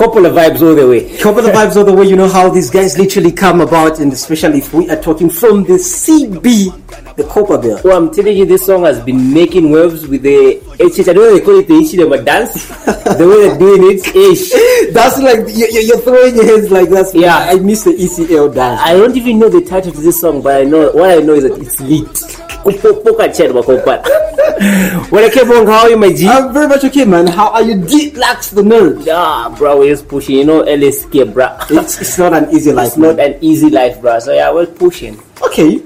Coppola vibes all the way. Couple of vibes all the way. You know how these guys literally come about, and especially if we are talking from the CB, the Copperbelt. Well, oh, I'm telling you, this song has been making waves with the HH. I don't know they call it the HH, but dance. the way they're doing it, ish. That's like you- you're throwing your hands like that. Yeah. I miss the ECL dance. I don't even know the title to this song, but I know what I know is that it's lit. Kupopoka chat bakopata. When I came on, how are you, my G? I'm very much okay, man. How are you? Relax the nerve. Ah, bro, we're just pushing. You know, LSK, bro. It's, it's not an easy life, It's not an easy life, bro. So yeah, we're pushing. Okay.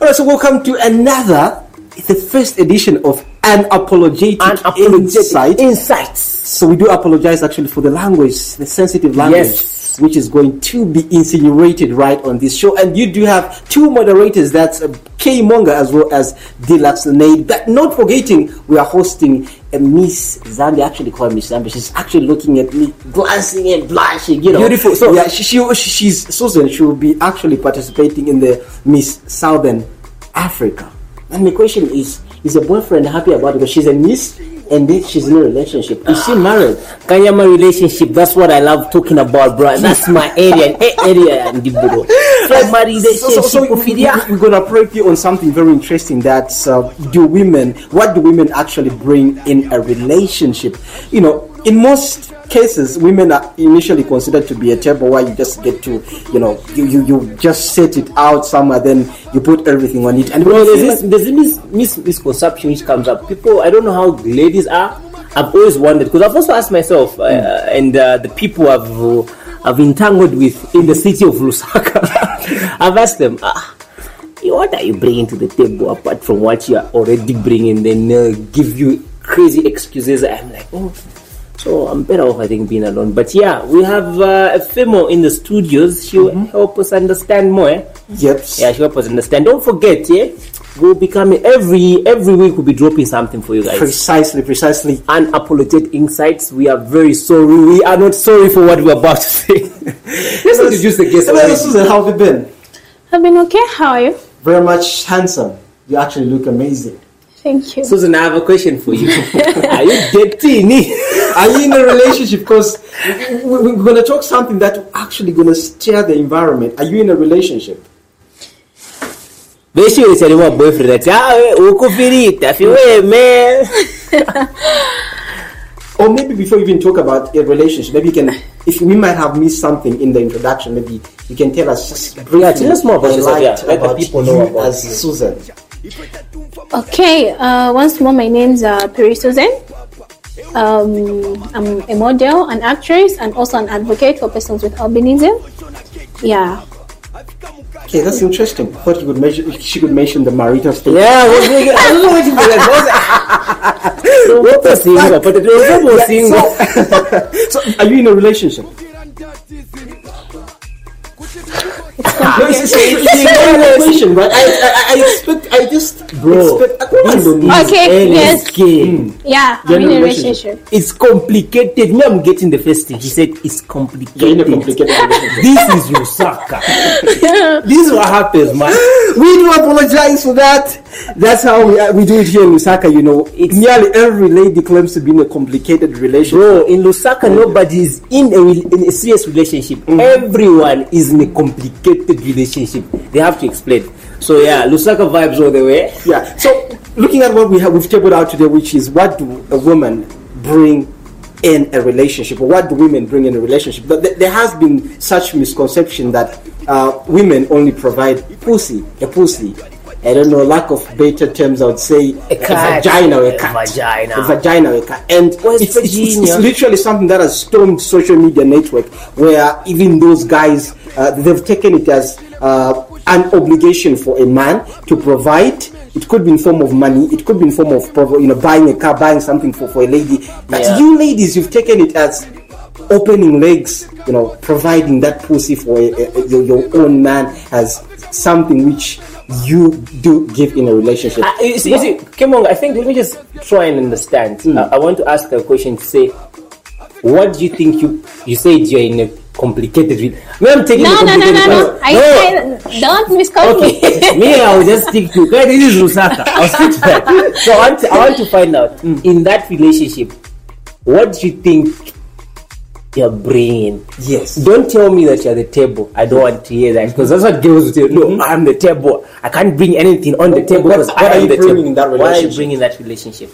All right. So welcome to another, the first edition of Unapologetic, Unapologetic Insight. insights. So we do apologize actually for the language, the sensitive language, Yes. Which is going to be insinuated right on this show. And you do have two moderators, that's uh, K Monga as well as Deluxe Nade. But not forgetting, we are hosting a Miss Zambia. Actually call Miss Zambia. She's actually looking at me, glancing and blushing. You know, Beautiful. So- yeah, she, she, she's Susan. She will be actually participating in the Miss Southern Africa. And my question is: Is your boyfriend happy about it? Because she's a Miss, and then she's in a relationship. Is she married? Kanyama relationship, that's what I love talking about, bro. That's my area. Eh, area and the bro. Primary So, so, so we, are gonna break you on something very interesting. That's uh, do women? What do women actually bring in a relationship? You know, in most cases, women are initially considered to be a table where you just get to, you know, you you, you just set it out somewhere, then you put everything on it. And you there's this, there's this mis- mis- misconception which comes up. People, I don't know how ladies are. I've always wondered because I've also asked myself, uh, and uh, the people I've uh, I've entangled with in the city of Lusaka. I've asked them, ah, what are you bringing to the table apart from what you are already bringing? Then uh, give you crazy excuses. I'm like, oh. So I'm better off, I think, being alone. But yeah, we have uh, a female in the studios. She will help us understand more. eh? Yep. Yeah, she will help us understand. Don't forget, yeah, we'll be coming every every week. We'll be dropping something for you guys. Precisely, precisely. Unapologetic insights. We are very sorry. We are not sorry for what we're about to say. Let's introduce the guest. Hello. Susan. How have you been? I've been okay. How are you? Very much handsome. You actually look amazing. Thank you. Susan, I have a question for you. are you dating? Are you in a relationship? Because we- we- we're going to talk something that actually going to stir the environment. Are you in a relationship? Basically, it's my boyfriend. That's ukufirita, fiwe man. Or maybe before you even talk about a relationship, maybe you can, if we might have missed something in the introduction, maybe you can tell us just briefly. Yeah, tell us more about a yourself, yeah. Let the people know about as you. Susan. Okay. Uh, once more, my name's uh, Peri Susan. Um, I'm a model, an actress, and also an advocate for persons with albinism. Yeah. Okay, that's interesting. Thought you could mention, she could mention the marital status. Yeah, what's going? I don't know what you mean. What was single? But the girl was single. So, are you in a relationship? No, it's, it's, it's, it's a question, right? I, I, I expect, I just Bro, expect, I don't know. Okay, yes. LSK. Yeah. You're I'm in in a a relationship. relationship. It's complicated. Me, I'm getting the first thing. He said it's complicated. You're in a complicated. This is Lusaka. this is what happens, man. we do apologize for that. That's how we, uh, we do it here in Lusaka. You know, It's- nearly every lady claims to be in a complicated relationship. Bro, in Lusaka, nobody is in a, in a serious relationship. Everyone is in a complicated relationship. They have to explain. So yeah, Lusaka vibes all the way. Yeah. So, looking at what we have, we've tabled out today, which is what do a woman bring in a relationship, or what do women bring in a relationship? But th- there has been such misconception that uh, women only provide pussy, a pussy. I don't know, lack of better terms, I would say a, cat. vagina or a A vagina. A vagina or a cat. And it's, it's, it's, literally something that has stormed social media network where even those guys, uh, they've taken it as uh, an obligation for a man to provide. It could be in form of money. It could be in form of you know buying a car, buying something for, for a lady. But Yeah. you ladies, you've taken it as opening legs. You know, providing that pussy for a, a- your, your own man as something which you do give in a relationship. Uh, you see, you see, Kemong, I think let me just try and understand. Uh, I want to ask a question to say, what do you think you you said you're in a complicated? Re- me, I'm taking No, a no, no, complicated no, one. no. I said, don't misquote me. Okay, me, I will just stick to. Okay, this is Lusaka. I'll stick to that. So I want to, I want to find out in that relationship, what do you think you're bringing. Yes. Don't tell me that you're the table. I don't want to hear that because that's what girls will tell. No, I'm the table. I can't bring anything on the table what- because what are you the bringing table. in that relationship? Why are you relationship? bringing that relationship?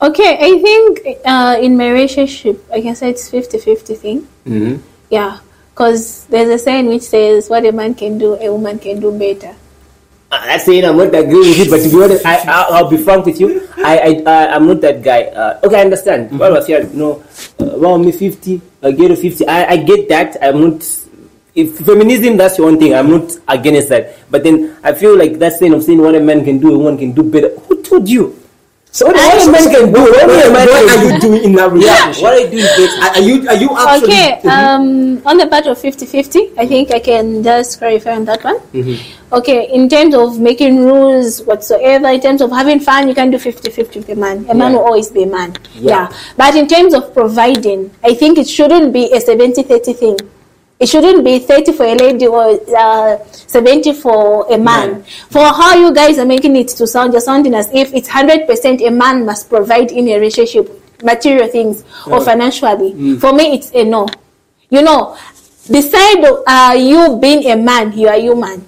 Okay, I think uh, in my relationship, I can say it's 50-50 thing. Mm-hmm. Yeah, because there's a saying which says, "What a man can do, a woman can do better." Uh, That's saying I'm not agree with it, but to be honest, I, I, I'll be frank with you. I, I, I I'm not that guy. Uh, okay, I understand. What was here? No, well, me fifty, I get a fifty. I, I get that. I'm not. If feminism, that's your own thing. I'm not against that. But then I feel like that saying of saying what a man can do, a woman can do better. Who told you? So what, what a man can do, what, a man What can are you doing in that Yeah, relationship? what are you doing better? Are are you are you actually Okay, um, on the part of 50-50, I think I can just clarify on that one. Okay, in terms of making rules whatsoever, in terms of having fun, you can do 50-50 with a man. A man will always be a man. Yeah. Yeah. But in terms of providing, I think it shouldn't be a 70-30 thing. It shouldn't be 30 for a lady or uh, 70 for a man. For how you guys are making it to sound, you're sounding as if it's 100% a man must provide in a relationship, material things or financially. For me, it's a no. You know, beside uh, you being a man, you are human.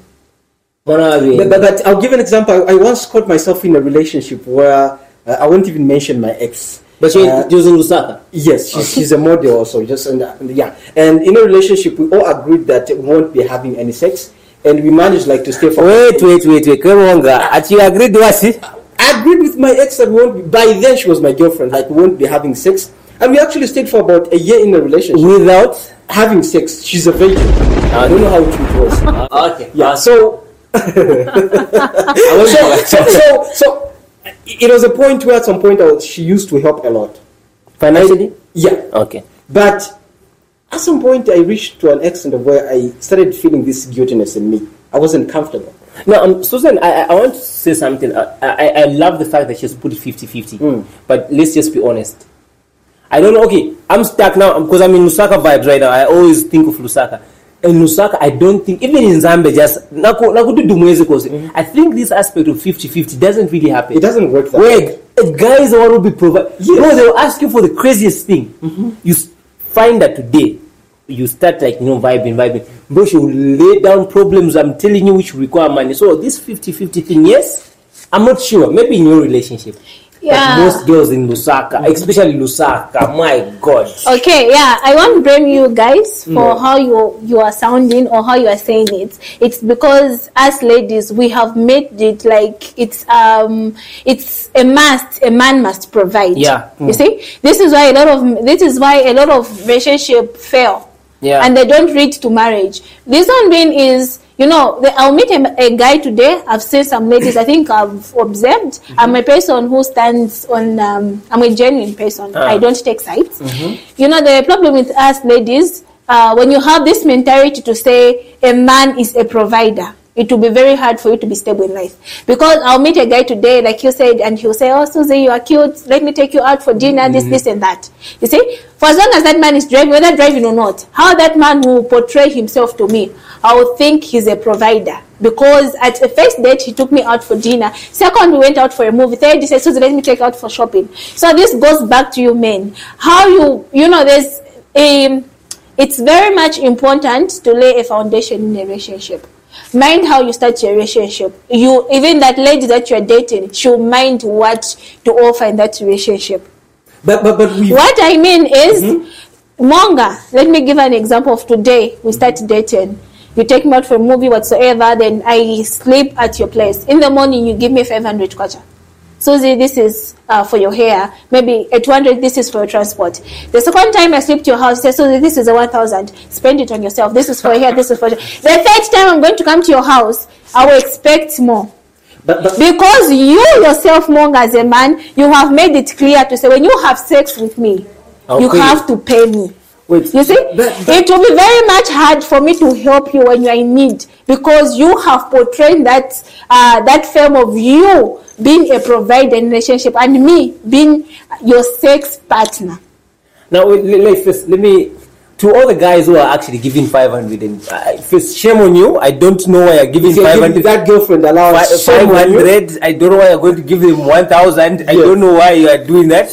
But, but, but I'll give an example. I, I once caught myself in a relationship where uh, I won't even mention my ex. But she Uh, using Lusaka. Yes, she's, she's a model also. Just and, uh, yeah, and in a relationship, we all agreed that we won't be having any sex, and we managed like to stay for. Wait, wait, wait, wait. Kwemonga, ati you agreed was it? I agreed with my ex that we won't. Be, by then, she was my girlfriend. Like we won't be having sex, and we actually stayed for about a year in a relationship Without? having sex. She's a virgin. I don't know how true it was. Okay. Yeah, so so, so, so, so it was a point where at some point was, she used to help a lot. Financially? Yeah, Okay. but at some point I reached to an extent of where I started feeling this guiltiness in me. I wasn't comfortable. Now, um, Susan, I, I want to say something. I, I, I love the fact that she's put it 50 50. Mm. But let's just be honest. I don't know. Okay, I'm stuck now because I'm in Lusaka vibes right now. I always think of Lusaka. In Lusaka, I don't think, even in Zambia, just naku- nakudu dumwezi kose. Mhm. I think this aspect of 50 50 doesn't really happen. It doesn't work that Where way. a guy is the one who be provide. Yes. No, they will ask you for the craziest thing. Mm-hmm. You find that today, you start like, you know, vibing, vibing. Bro, she will lay down problems, I'm telling you, which require money. So, this 50 50 thing, yes, I'm not sure. Maybe in your relationship. Yeah. But most girls in Lusaka, especially Lusaka, my God. Okay, yeah, I won't blame you guys for how you you are sounding or how you are saying it. It's because as ladies we have made it like it's um it's a must. A man must provide. Yeah. You see, this is why a lot of this is why a lot of relationship fail. Yeah. And they don't reach to marriage. This one being is you know, the, I'll meet a, a guy today. I've seen some ladies. I think I've observed. I'm a person who stands on. Um, I'm a genuine person. Ah. I don't take sides. You know, the problem with us ladies, uh, when you have this mentality to say a man is a provider, it will be very hard for you to be stable in life. Because I'll meet a guy today, like you said, and he'll say, "Oh, Susie, you are cute. Let me take you out for dinner. This, mm-hmm. this, and that." You see, for as long as that man is driving, whether driving or not, how that man will portray himself to me, I will think he's a provider. Because at the first date, he took me out for dinner. Second, we went out for a movie. Third, he said, Susie, let me take you out for shopping. So this goes back to you men. How you, you know, there's a, it's very much important to lay a foundation in a relationship. Mind how you start your relationship. You even that lady that you're dating should mind what to offer in that relationship. But but but we What I mean is, mm-hmm. Monga, let me give an example of today. We start dating. You take me out for a movie whatsoever, then I sleep at your place. In the morning, you give me 500 kwacha. Susie, this is uh, for your hair. Maybe a 200, this is for your transport. The second time I sleep to your house, say, Susie, this is a 1,000. Spend it on yourself. This is for your hair, this is for... The third time I'm going to come to your house, I will expect more. but, but Because you yourself, Monga, as a man, you have made it clear to say, when you have sex with me, I'll you have to pay me. Wait. You see, But- it will be very much hard for me to help you when you are in need because you have portrayed that uh, that film of you being a provider in relationship and me being your sex partner. Now, wait, let, let, first, let me. To all the guys who are actually giving 500, and uh, first, shame on you. I don't know why you're giving if you give 500. that girlfriend allows Fi- shame on you. 500 i don't know why you're going to give them 1000 i Yes. don't know why you are doing that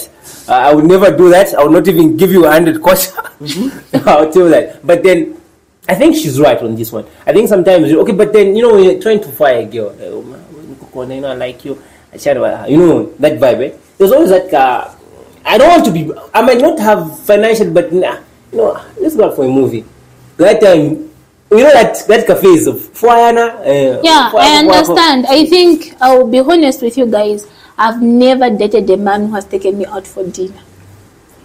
Uh, I would never do that. I would not even give you a hundred kwacha. I'll tell you that. But then, I think she's right on this one. I think sometimes, okay, but then, you know, when you're trying to fire a girl, uh, oh, ma- you know, I like you, I chat about her, you know, that vibe, eh? There's always that, uh, I don't want to be, I might not have financial, but, nah, you know, let's go out for a movie. That time, you know that, that cafe is Foyana. Uh, Yeah, Foy- I understand. I think I will be honest with you guys. I've never dated a man who has taken me out for dinner.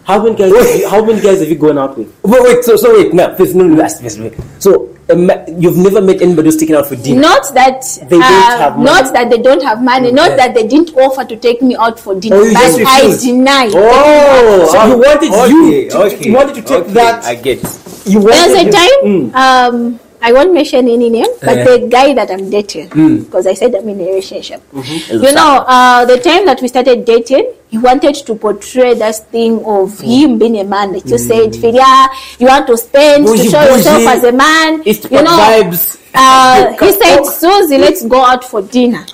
How many guys? have you- how many guys have you gone out with? Wait, wait, so, so wait, no, please, no, no, last, please, wait. So, a ma- you've never met anybody who's taken out for dinner? Not that They don't uh, have money. not that they don't have money, not that they didn't offer to take me out for dinner, Oh, you but just I refused. deny. Oh, So you wanted you to- okay, you wanted to take okay, that- I get. You There's wanted a time, Mm. um, I won't mention any name, but Yeah. the guy that I'm dating, Mm. because I said I'm in a relationship. Mm-hmm. You know, uh, the time that we started dating, he wanted to portray this thing of Mm. him being a man. Like you said, Filia, you want to spend to Bougie, show yourself as a man. East you know, vibes. uh, he said. Susie, let's go out for dinner.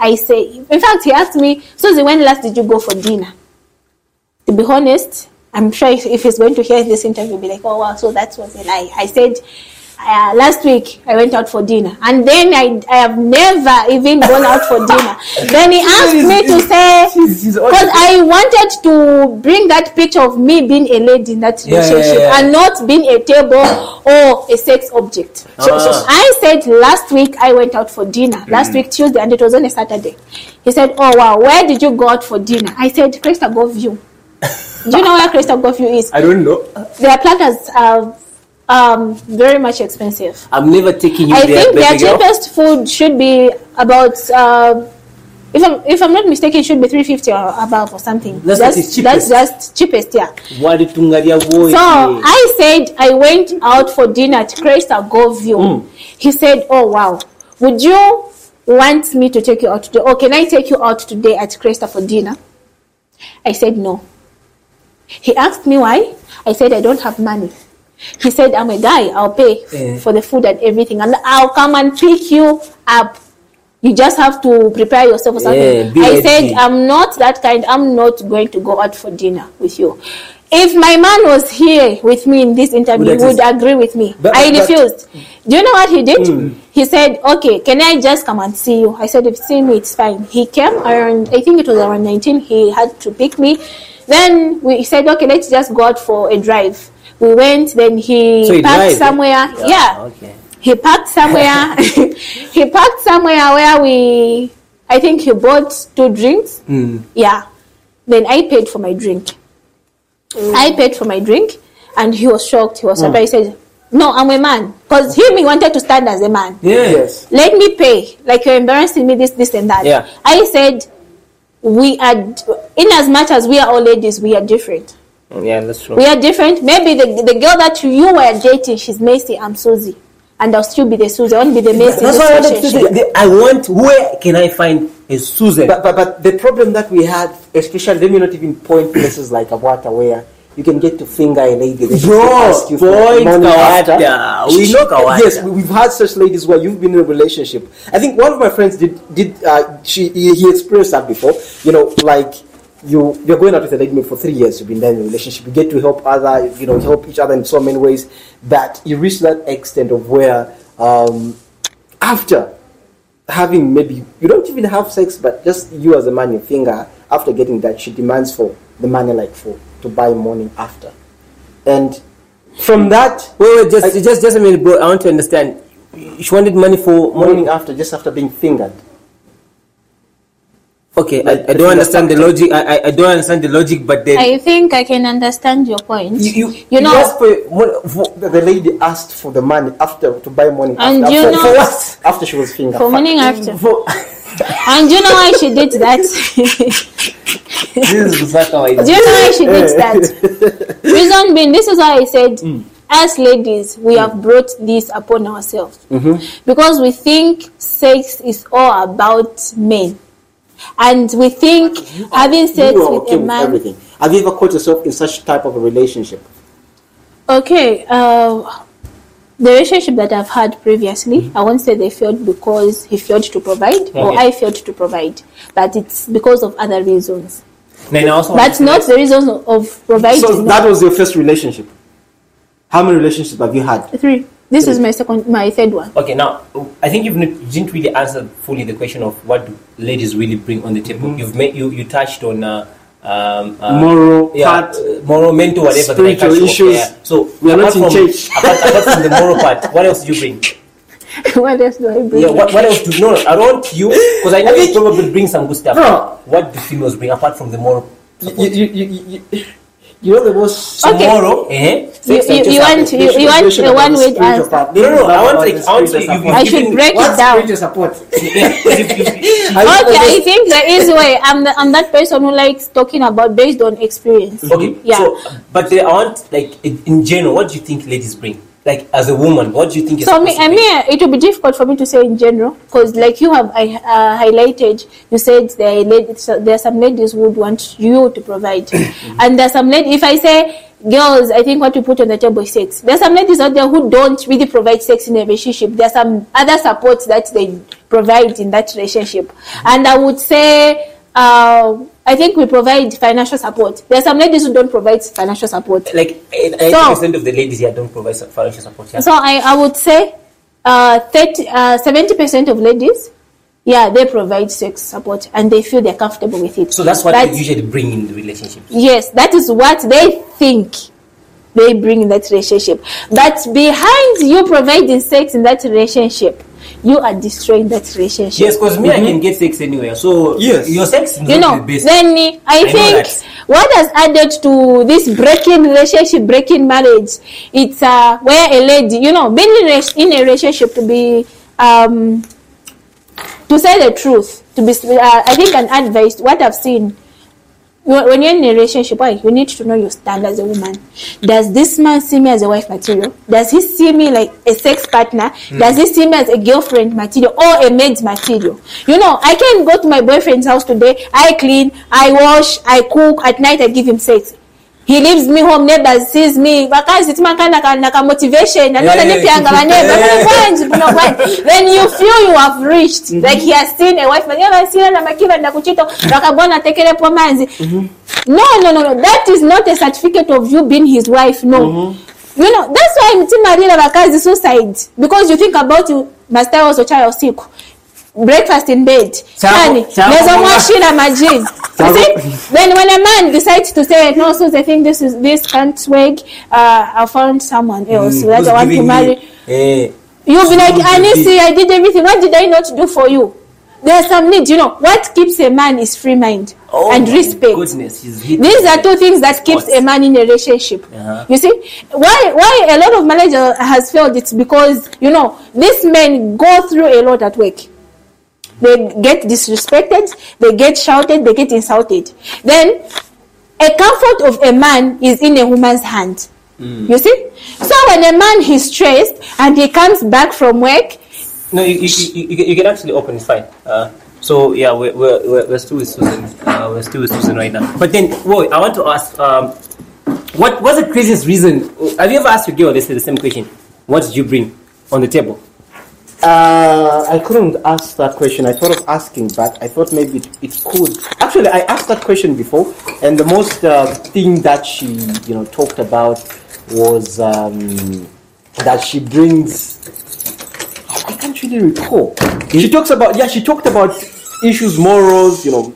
I say, in fact, he asked me, Susie, when last did you go for dinner? To be honest, I'm sure if, if he's going to hear this interview, he'll be like, oh, wow, so that was a lie. I said, uh, last week I went out for dinner, and then I, I have never even gone out for dinner. then he asked me to say, She's- she's all- because I wanted to bring that picture of me being a lady in that Yeah, yeah, relationship yeah. and not being a table or a sex object. So, so Ah. I said last week I went out for dinner. Last week Tuesday, and it was on a Saturday. He said, "Oh wow, where did you go out for dinner?" I said, "Crystal Go View." Do you know where Crystal Go View is? I don't know. Their platters are um, very much expensive. I'm never taking you I there, think their girl. cheapest food should be about. Um, if I'm, if I'm not mistaken, it should be 350 or above or something. That's what is that's cheapest. just cheapest, yeah. Wali tungalia boy. So I said I went out for dinner at Crystal Go View. Mm. He said, "Oh wow, would you want me to take you out today? Or can I take you out today at Crystal for dinner?" I said no. He asked me why. I said I don't have money. He said I'm a guy. I'll pay Eh. for the food and everything, and I'll come and pick you up. You just have to prepare yourself for something. Yeah, I said I'm not that kind. I'm not going to go out for dinner with you. If my man was here with me in this interview, Would he would agree with me. But- I but- refused. Do you know what he did? Hmm. He said, "Okay, can I just come and see you?" I said, "If you see me, it's fine." He came around. I think it was around 19. He had to pick me. Then we said, "Okay, let's just go out for a drive." We went. Then he So he parked drive, eh? somewhere. yeah Okay. he parked somewhere he parked somewhere where we i think he bought two drinks Mm. yeah then i paid for my drink i paid for my drink and he was shocked he was surprised he said no i'm a man because him he wanted to stand as a man Yeah. Yes. let me pay like you're embarrassing me this this and that Yeah. i said we are in as much as we are all ladies we are different Yeah, that's true. we are different. Maybe the, the girl that you were dating, she's Macy, I'm Susie. And I'll still be the Susie. I won't be the Macy. That's this why I wanted to relationship. say. I want. Where can I find a Susan? But, but, but the problem that we had, especially, let me not even point places like Awata where you can get to finger a lady. They Bro, ask you for point money after. We know Kawata. Yes, we- we've had such ladies where you've been in a relationship. I think one of my friends did did uh, she he, he experienced that before. You know, like you you're going out with a lady for three years. You've been there in a relationship. You get to help other, you know, help each other in so many ways that you reach that extent of where um, after having maybe you don't even have sex, but just you as a man, your finger after getting that, she demands for the money like for to buy morning after, and from that Wait, wait, just, I- just, just a minute, bro. I want to understand. She wanted money for morning morning. after, just after being fingered. Okay, Like I, I don't understand the logic. I, I, I don't understand the logic, but then I think I can understand your point. you, you, You know- ask for, for The, the lady asked for the money after to buy money, And after, you after, know- for what? After she was fingered. For morning after. for And you know why she did that? this is Lusaka. Do you know why she did that? Reason being, this is why I said, hmm. as ladies, we have brought this upon ourselves. Mm-hmm. Because we think sex is all about men. And we think having sex you are with okay a with everything. Have you ever caught yourself in such type of a relationship? Okay, uh, the relationship that I've had previously, I won't say they failed because he failed to provide or I failed to provide, but it's because of other reasons. Then also That's not the reason of providing. So that was your first relationship. How many relationships have you had? three. This is my second, my third one. Okay, now I think you've not, you didn't really answer fully the question of what do ladies really bring on the table. Mm-hmm. You've made you you touched on uh, um, uh, Moral yeah, part, uh, moral, mental, whatever. spiritual touched issues. Yeah. So We are not in from, church. Apart, apart from the moral part, what else do you bring? what else do I bring? Yeah, what, what else do no? no, I don't want you because I know you probably bring some good stuff. Bro. What do females bring apart from the moral? You, you, you, you, you, you know the most. So Okay. moral, eh? You, sex you, and you want you, you want a one way answer. No, no, no, I want like- I want to- you- I should break it down. spiritual support? Okay, I think there is a way. I'm the, I'm that person who likes talking about based on experience. Okay. Yeah. So, but they aren't like in, in general. What do you think ladies bring? Like as a woman, what do you think? So me, supposed to I mean, it will be difficult for me to say in general because, like you have I, uh, highlighted, you said there are, ladies, there are some ladies who would want you to provide, and there are some ladies. If I say girls, I think what we put on the table is sex. There are some ladies out there who don't really provide sex in a relationship. There are some other supports that they provide in that relationship, and I would say. Uh, I think we provide financial support. There are some ladies who don't provide financial support. like eighty percent of the ladies here don't provide financial support. Yeah. So I, I would say uh, 30, uh, 70% of ladies, yeah, they provide sex support and they feel they're comfortable with it. So that's what But they usually bring in the relationship. Yes, that is what they think they bring in that relationship. But behind you providing sex in that relationship, you are destroying that relationship. Yes, because me, I can get sex anywhere. So Yes. your sex is you not know, the best. then I I think what has added to this breaking relationship, breaking marriage, it's uh, where a lady, you know, being in a, in a relationship to be, um, to say the truth, to be, uh, I think an advice, what I've seen, when when you're in a relationship, why you need to know your stand as a woman. Does this man see me as a wife material? Does he see me like a sex partner? Hmm. Does he see me as a girlfriend material or a maid material? You know, I can go to my boyfriend's house today. I clean, I wash, I cook. At night, I give him sex. He leaves me home, neighbors sees me. Bakazi timakana kana ka motivation. Another Yeah. nipianga neighbors. Yeah. Kwanji, kuno kwanji. Then you feel you have reached. Mm-hmm. Like he has seen a wife material. Sina na makiba ndakuchito. Bakabona tekele po manzi. Mm-hmm. No, no, no, no. That is not a certificate of you being his wife. No. Mm-hmm. You know, that's why mtimarira bakazi suicide. Because you think about you, master also child sick. Breakfast in bed. Chako- Yani, chako there's a mama. machine majin. You see? Then when a man decides to say, no, so I think this is this can't work, uh, I found someone else that I want to marry. me, eh, You'll be like, Who's Anisi, I did everything. What did I not do for you? There's some need. You know, what keeps a man is free mind oh and respect. Goodness, These are two things that keeps What? a man in a relationship. Uh-huh. You see, why why a lot of marriage uh, has failed? It's because you know these men go through a lot at work. They get disrespected, they get shouted, they get insulted. Then, a comfort of a man is in a woman's hand. Mm. You see, so when a man is stressed and he comes back from work, No, you, you, you, you, can actually open. It's fine. Uh, so yeah, we're, we're, we're, we're still with Susan. Uh, we're still with Susan right now. But then, whoa, I want to ask, um, what was the craziest reason? Have you ever asked your girl this the same question? What did you bring on the table? Uh, I couldn't ask that question. I thought of asking, but I thought maybe it, it could. Actually, I asked that question before, and the most uh, thing that she, you know, talked about was um, that she brings. I can't really recall. She talks about yeah. She talked about issues, morals, you know,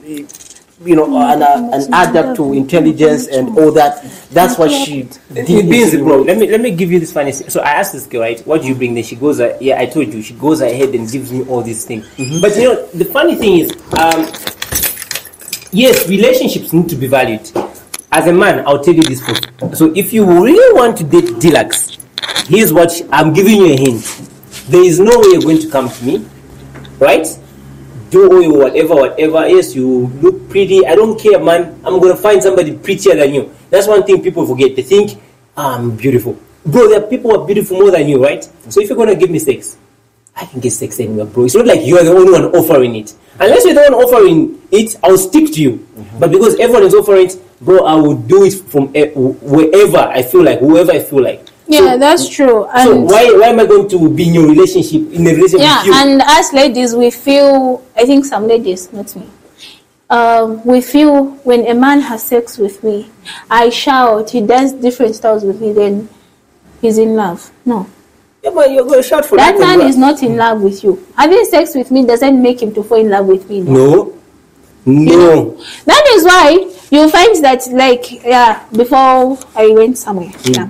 you know, and uh, up to intelligence and all that. That's what she. It means, bro. Let me let me give you this funny. So I asked this girl, right? What do you bring? Then she goes, uh, yeah, I told you. She goes ahead and gives me all these things. But you know, the funny thing is, um, yes, relationships need to be valued. As a man, I'll tell you this. So if you really want to date Deluxe, here's what she- I'm giving you a hint. There is no way you're going to come to me, right? Do whatever, whatever. Yes, you look pretty. I don't care, man. I'm gonna find somebody prettier than you. That's one thing people forget. They think "Ah, I'm beautiful, bro. There are people who are beautiful more than you, right? So if you're gonna give me sex, I can get sex anywhere, bro. It's not like you're the only one offering it. Unless you're the one offering it, I'll stick to you. But because everyone is offering it, bro, I will do it from wherever I feel like, whoever I feel like. Yeah, So- that's true. And So why why am I going to be in your relationship in a relationship yeah with you? and as ladies we feel i think some ladies not me um, with you, when a man has sex with me, I shout, he does different styles with me, then he's in love. No. Yeah, but you're going to shout for That nothing, man is not in love with you. Having sex with me doesn't make him to fall in love with me. No. No. No. That is why you find that, like, yeah, before I went somewhere, yeah.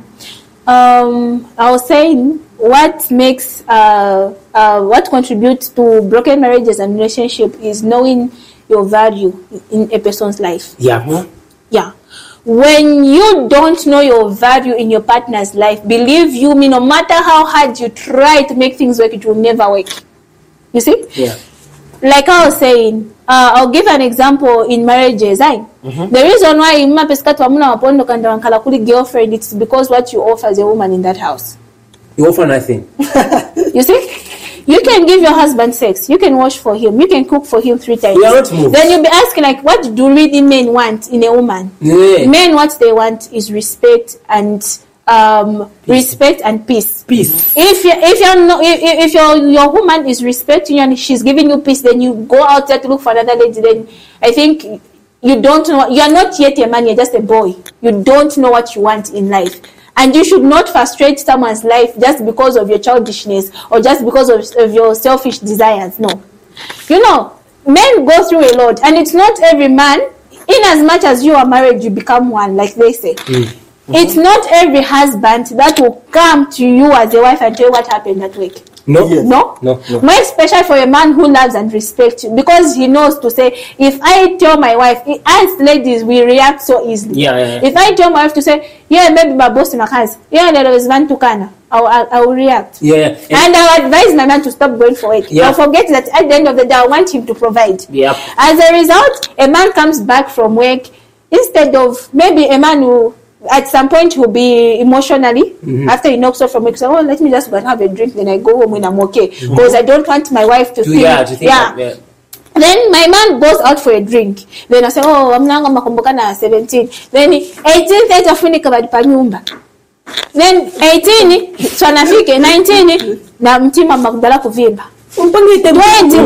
Um, I was saying what makes, uh, uh, what contributes to broken marriages and relationship is knowing your value in a person's life. Yeah. Yeah. When you don't know your value in your partner's life, believe you me, no matter how hard you try to make things work, it will never work. You see? Yeah. Like I was saying, uh, I'll give an example in marriages. I, The reason why imma pesikati wamuna wapondo kanda wankala kuli girlfriend, it's because what you offer as a woman in that house. You offer nothing. You see? You can give your husband sex. You can wash for him. You can cook for him three times. You are not moved. Then you'll be asking, like, what do really men want in a woman? Yeah. Men, what they want is respect and um, respect and peace. Peace. If you if you're not if, if your your woman is respecting you and she's giving you peace, then you go out there to look for another lady. Then I think you don't know. You are not yet a man. You're just a boy. You don't know what you want in life. And you should not frustrate someone's life just because of your childishness or just because of, of your selfish desires. No. You know, men go through a lot, and it's not every man, in as much as you are married, you become one, like they say. Mhm. It's not every husband that will come to you as a wife and tell you what happened that week. No. Yes. No? No, no. More especially for a man who loves and respects you because he knows to say, if I tell my wife, as ladies, we react so easily. Yeah, yeah, yeah. If I tell my wife to say, yeah, maybe my boss in my house, yeah, there is one to kana, I'll, I'll, I'll react. Yeah. yeah. And- And I'll advise my man to stop going for it. Yeah. I'll forget that at the end of the day, I want him to provide. Yeah. As a result, a man comes back from work instead of maybe a man who at some point will be emotionally Mm-hmm. after he knocks off from work. So, oh, let me just go and have a drink, then I go home when I'm okay because I don't want my wife to To- yeah, to think yeah. yeah. Then my man goes out for a drink. Then I say, oh, mnanga makumbuka na 17. Then 18 theta funika bali pa nyumba. Then 18 twanafike 19 na mtima makudala kuvimba. Mpangite Twenty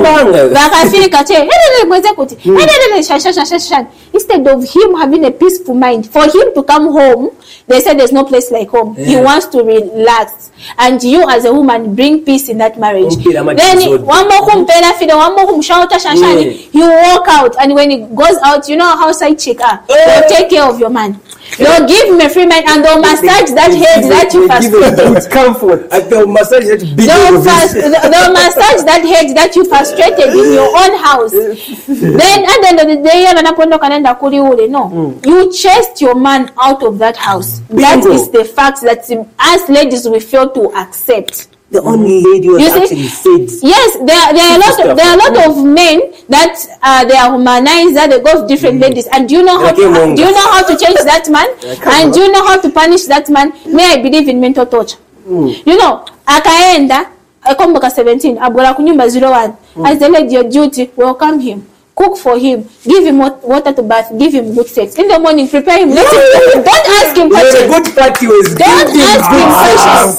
vakafika che "Elele, mweze kuti. Hmm. Elele, shasha, shasha, shasha." instead of him having a peaceful mind for him to come home they said there's no place like home. He wants to relax. And you as a woman bring peace in that marriage. Umpira ama then episode. one more kumpela fide one more kumshauta shashani Yeah. he walk out. And when he goes out you know how side chick are. Yeah. they'll take care of your man. They'll give him a free mind and they'll massage that head that you They give it frustrated good comfort. At massage that big They'll, fast, they'll massage that head that you frustrated in your own house. then at the end of the day, yeye anapoondoka naenda kuli ule. No, mm. you chased your man out of that house. That Bingo. is the fact that as ladies we fail to accept. The only lady who You see? actually said Yes, there, there are a lot. Of, there are a lot mm. of men that uh, they are humanizer. They go with different mm. ladies, and do you know how? To, monk. do you know how to change that man? and do you know how to punish that man? May I believe in mental torture? You know, akaenda akomboka 17 abwera ku nyumba 01 as the lady your duty welcome him. Cook for him. Give him water to bath. Give him good sex. In the morning prepare him. Let him don't ask him You're questions. good party was Don't giving ask him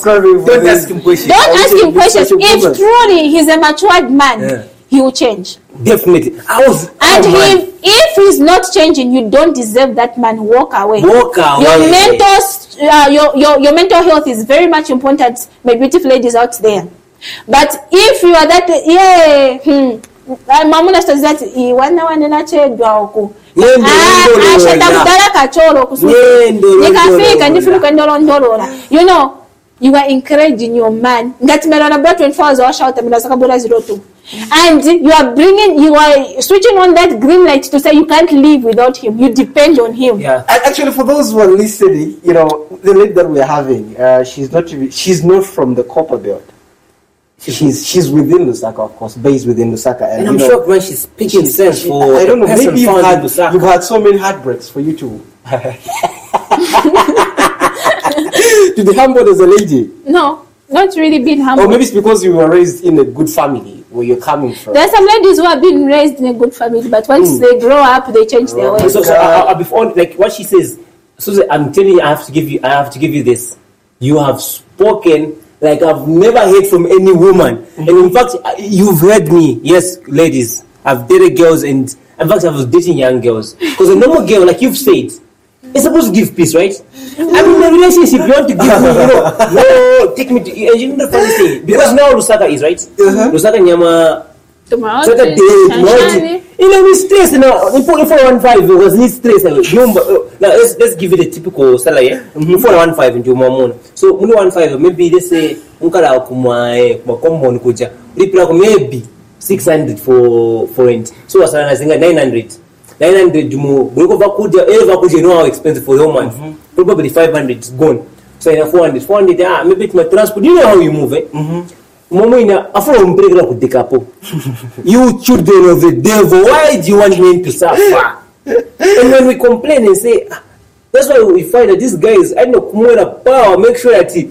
questions. Don't ask him questions. don't ask him questions. If truly he's a matured man Yeah. he will change. Definitely. I was. and oh, man. if if he's not changing you don't deserve that man. Walk away. Walk away. your mental uh, your, your your mental health is very much important my beautiful ladies out there but if you are that yeah hmm, uh, mamuna stories that iwana wanena chedwa oku Yendo Ah, londolola. asheta kudala kacholo okusu- Yendo nikafika londolola. ndifunika ndolondolola you know you are encouraging your man ngati melona bra 24 hours washauta mina sakabula 02 and you are bringing you are switching on that green light to say you can't live without him you depend on him Yeah. Actually, for those who are listening, you know, the lady that we're having, uh, she's not she's not from the copper belt. She's she's within Lusaka, of course, based within Lusaka, and, And I'm know, shocked when she's speaking she's- sense she- for I don't know. Maybe you've had Lusaka. you've had so many heartbreaks for you to Did be humbled as a lady, no not really being or humble oh, maybe it's because you were raised in a good family where you're coming from. there are some ladies who have been raised in a good family but once hmm. they grow up they change their ways So, so I, I, before, like what she says, Susan, I'm telling you, I have to give you, I have to give you this. You have spoken like I've never heard from any woman, and in fact, you've heard me. Yes, ladies, I've dated girls, and In fact, I was dating young girls because a normal girl, like you've said, is supposed to give peace, right? I mean, a relationship, you want to give me, you know, no, take me to. And you know the funny thing, because now Lusaka is right. Uh-huh. Lusaka Nyama Tomorrow, Sasa Tuesday, day, Sunshine. moja. Ile ni stress na ni 415 because ni stress na nyumba. Now let's let's give it a typical salary. Eh? 415 ndio mwamuna. So muni 15 maybe let's say mukala kumwa eh kwa common kuja. Lipira kwa maybe 600 for for rent. So wasana na zinga 900. 900 jumu buliko vakuja eh vakuja you know how expensive for the month. Probably 500 is gone. So ina 400 400 ah maybe it's my transport. You know how you move eh? Momo ina afro mpelekera kudekapo. you children of the devil, why do you want men to suffer? and when we complain and say, "Ah, that's why we find that these guys, is, I know, kumwena power, make sure that he.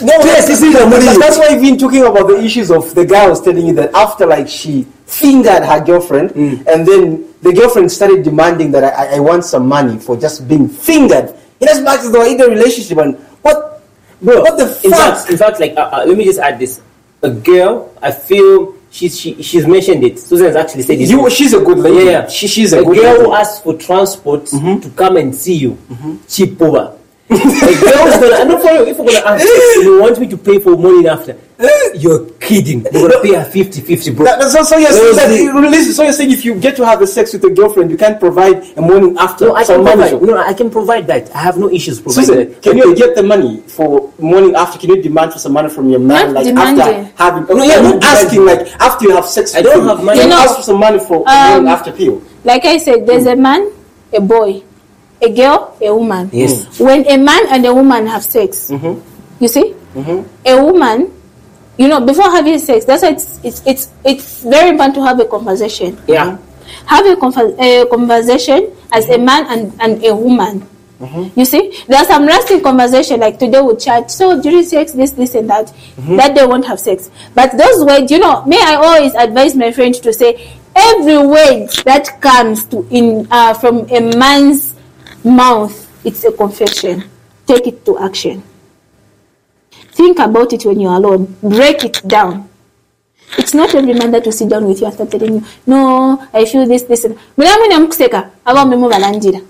No, yes, see, that, that's why we've been talking about the issues of the guy was telling you that after like she fingered her girlfriend, and then the girlfriend started demanding that I, I want some money for just being fingered. In as much as they were in a relationship, and what, Bro, what the in fuck? fact, in fact, like, uh, uh, let me just add this. A girl, I feel she's she, she's mentioned it. Susan's actually said it. You, she's a good lady. yeah, yeah. She, she's a, a good girl lady. who asks for transport mm-hmm. to come and see you, mm-hmm. cheap over. A girl's gonna, I know for you, if we're gonna ask, you want me to pay for morning after? You're kidding. We're gonna pay her 50 50, bro. That- that's so, so you're saying that, so you're saying if you get to have a sex with a girlfriend, you can't provide a morning after no, I can money. provide. No, I can provide that. I have no issues providing Susan, that. can you get the money for morning after? Can you demand for some money from your man, Not like demanding. after having? No, No, yeah, yeah, not not asking like after you have sex. I don't him. have money. You you know, ask for some money for um, morning after pill? Like I said, there's a man, a boy, a girl, a woman. Yes. When a man and a woman have sex, mm-hmm. you see, mm-hmm. a woman, you know, before having sex, that's why it's it's it's, it's very important to have a conversation. Yeah. Have a, conver- a conversation as a man and, and a woman. Mm-hmm. You see, there's some lasting conversation like today we chat. So during sex, this, this, and that. That they won't have sex. But those words, you know, may I always advise my friend to say every word that comes to in uh, from a man's mouth, it's a confession. Take it to action. Think about it when you're alone. Break it down. It's not every man that will sit down with you and start telling you, no, I feel this, this, and balangira.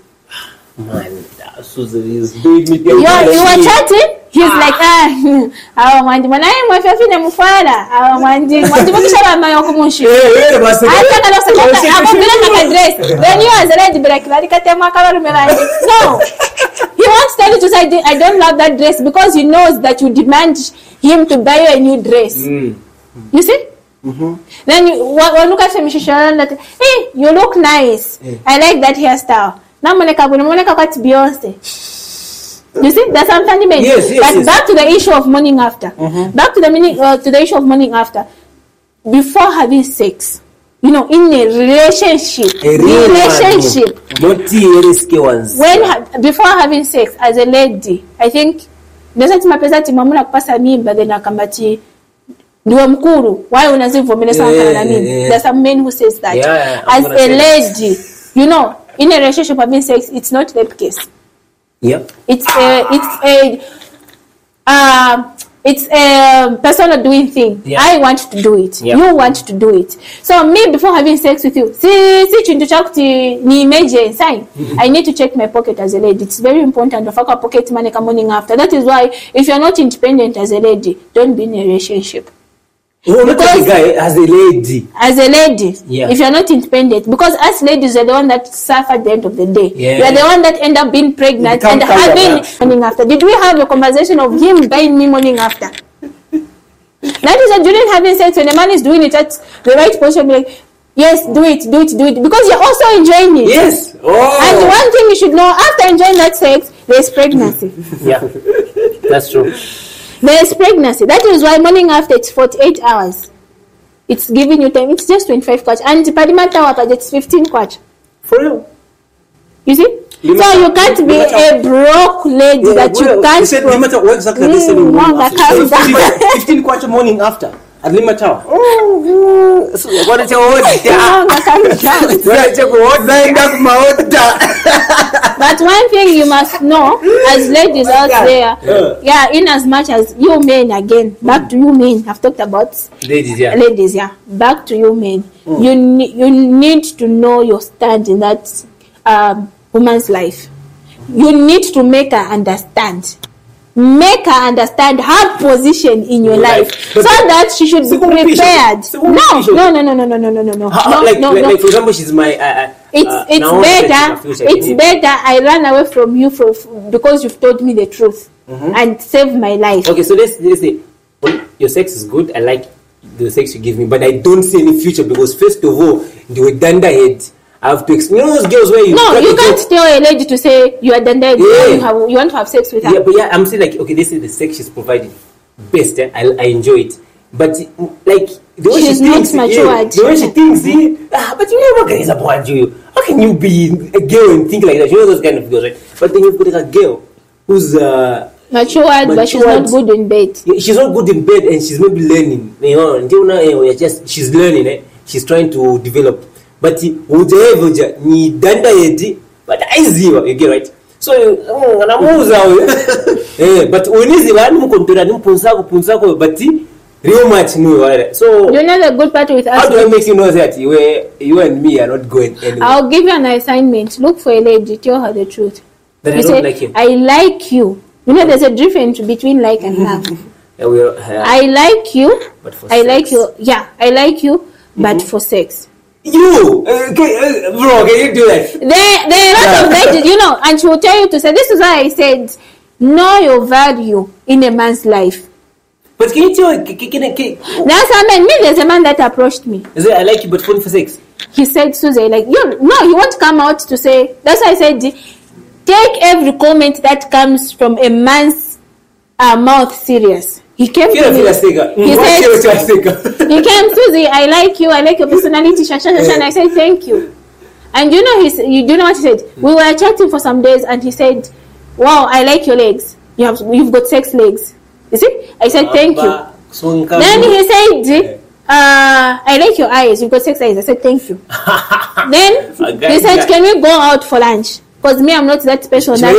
Man, that Susan is doing me. You are, you are chatting, he's like, ah, awa mwandi mwanaye mwafyafine mufara, awa mwandi, mwandi mukisha bamaye okumushu. Ate kana kuseka, abogere kaka dress. Then you as a lady be like, bari katema akabarume banje. No. He wants to tell you to say, I don't- I don't love that dress because he knows that you demand him to buy you a new dress. You see? Then you wa- wa- look at him, that hey, you look nice. I like that hairstyle. Namoneka buni muleka kwati Beyonce. You see, I'm telling you. Yes, yes, but yes. back to the issue of morning after. Back to the meaning, uh, to the issue of morning after. Before having sex, you know, in a relationship, A real relationship, ones. when ha- before having sex as a lady i think naweza tima pesa kupasa mimba then akambati ndiwe mkuru why unazivumilia sana Yeah, na yeah. there's some men who says that yeah, as a lady you know in a relationship having sex it's not rape case. Yep. it's a it's a uh, it's a personal doing thing. Yeah. i want to do it. Yeah. you want to do it. So me before having sex with you si si chintu chakuti ni emergency sign. I need to check my pocket as a lady. It's very important ofaka pocket money ka morning after. That is why if you're not independent as a lady don't be in a relationship Not Because- the guy as a lady. as a lady Yeah. if you're not independent because us ladies are the one that suffer at the end of the day Yeah. we are the one that end up being pregnant and having morning after did we have a conversation of him buying me morning after that is that during having sex when a man is doing it at the right position like yes do it do it do it because you're also enjoying it Yes. Oh. and one thing you should know after enjoying that sex there's pregnancy Yeah. That's true. There's pregnancy. That is why morning after it's 48 hours. It's giving you time. It's just 25 kwacha and parimata wapa it's 15 kwacha For real. you see? Limata- so you can't be limata- a broke lady Yeah, that you can't You said pro- no matter what exactly are they Mm, selling morning Mwanga, after? calm 15 down. 15 kwacha morning after. At Lima Tower. Wanacha wote. Wrong, I can't jump. Wanacha wote. Naenda kumaota. But one thing you must know, as ladies out there, Yeah. yeah, in as much as you men again, back to you men. I've talked about Ladies, yeah. ladies, yeah. Back to you men. You ne- you need to know your stand in that um, woman's life. You need to make her understand. Make her understand her position in your life, life. so that she should be prepared. No, no, no, no, no, no, no, no, no, no, How- no, like, no, like, no. like, for example, she's my. Uh, uh, It's uh, it's Naomi said she's better. It's yeah. better. I ran away from you for because you've told me the truth and saved my life. Okay, so let's let's say well, your sex is good. I like the sex you give me, but I don't see any future because first of all, the danda head. I have to explain. You know those girls where you No, you can't tell a lady to say you are done dead. Yeah. You, have, you want to have sex with her. Yeah, but yeah, I'm saying like okay, this is the sex she's providing. Best, eh? I I enjoy it, but like the way She's she not thinks, yeah, matured. the way she thinks, eh, ah, but you never get a boy, you. How can you be a girl and think like that? You know those kind of girls, right? But then you've got like a girl who's uh Matured, but she's not good in bed. Yeah, she's not good in bed and she's maybe learning you know until now we're just she's learning eh? she's trying to develop but ujaevoja ni danda yeti but aiziwa you get right so mm, anamuuza huyo eh but uniziva nimkontola nimpunzako punzako but real much no wale so You know the good part with us how do I make you know that you, you and me are not going anywhere I'll give you an assignment. Look for a lady. Tell her the truth. That I you don't say, like him. I like you. You know, there's a difference between like and love. We are- uh, I like you. But for I sex. like you. Yeah, I like you, but for sex. You uh, okay, uh, bro can you do that There, there are a lot of ladies, you know, and she will tell you to say, this is why I said, know your value in a man's life. but can you tell can, can, can, That's how man, me, there's a man that approached me. is it I like you but phone for sex He said, Susie, like, you, no, he won't come out to say, that's why I said, take every comment that comes from a man's uh, mouth serious. He came to me. He said- kila vile sika. he came, Susie, I like you, I like your personality, sha, sha, sha, sha, and I said, thank you. And you know, he, you do know what he said? We were chatting for some days, and he said, wow, I like your legs. You have, you've got sex legs. You see? I said, thank you. Then he said, uh, I like your eyes. You've got sex eyes. I said, thank you. then he said, can we go out for lunch? Because me, I'm not that special. That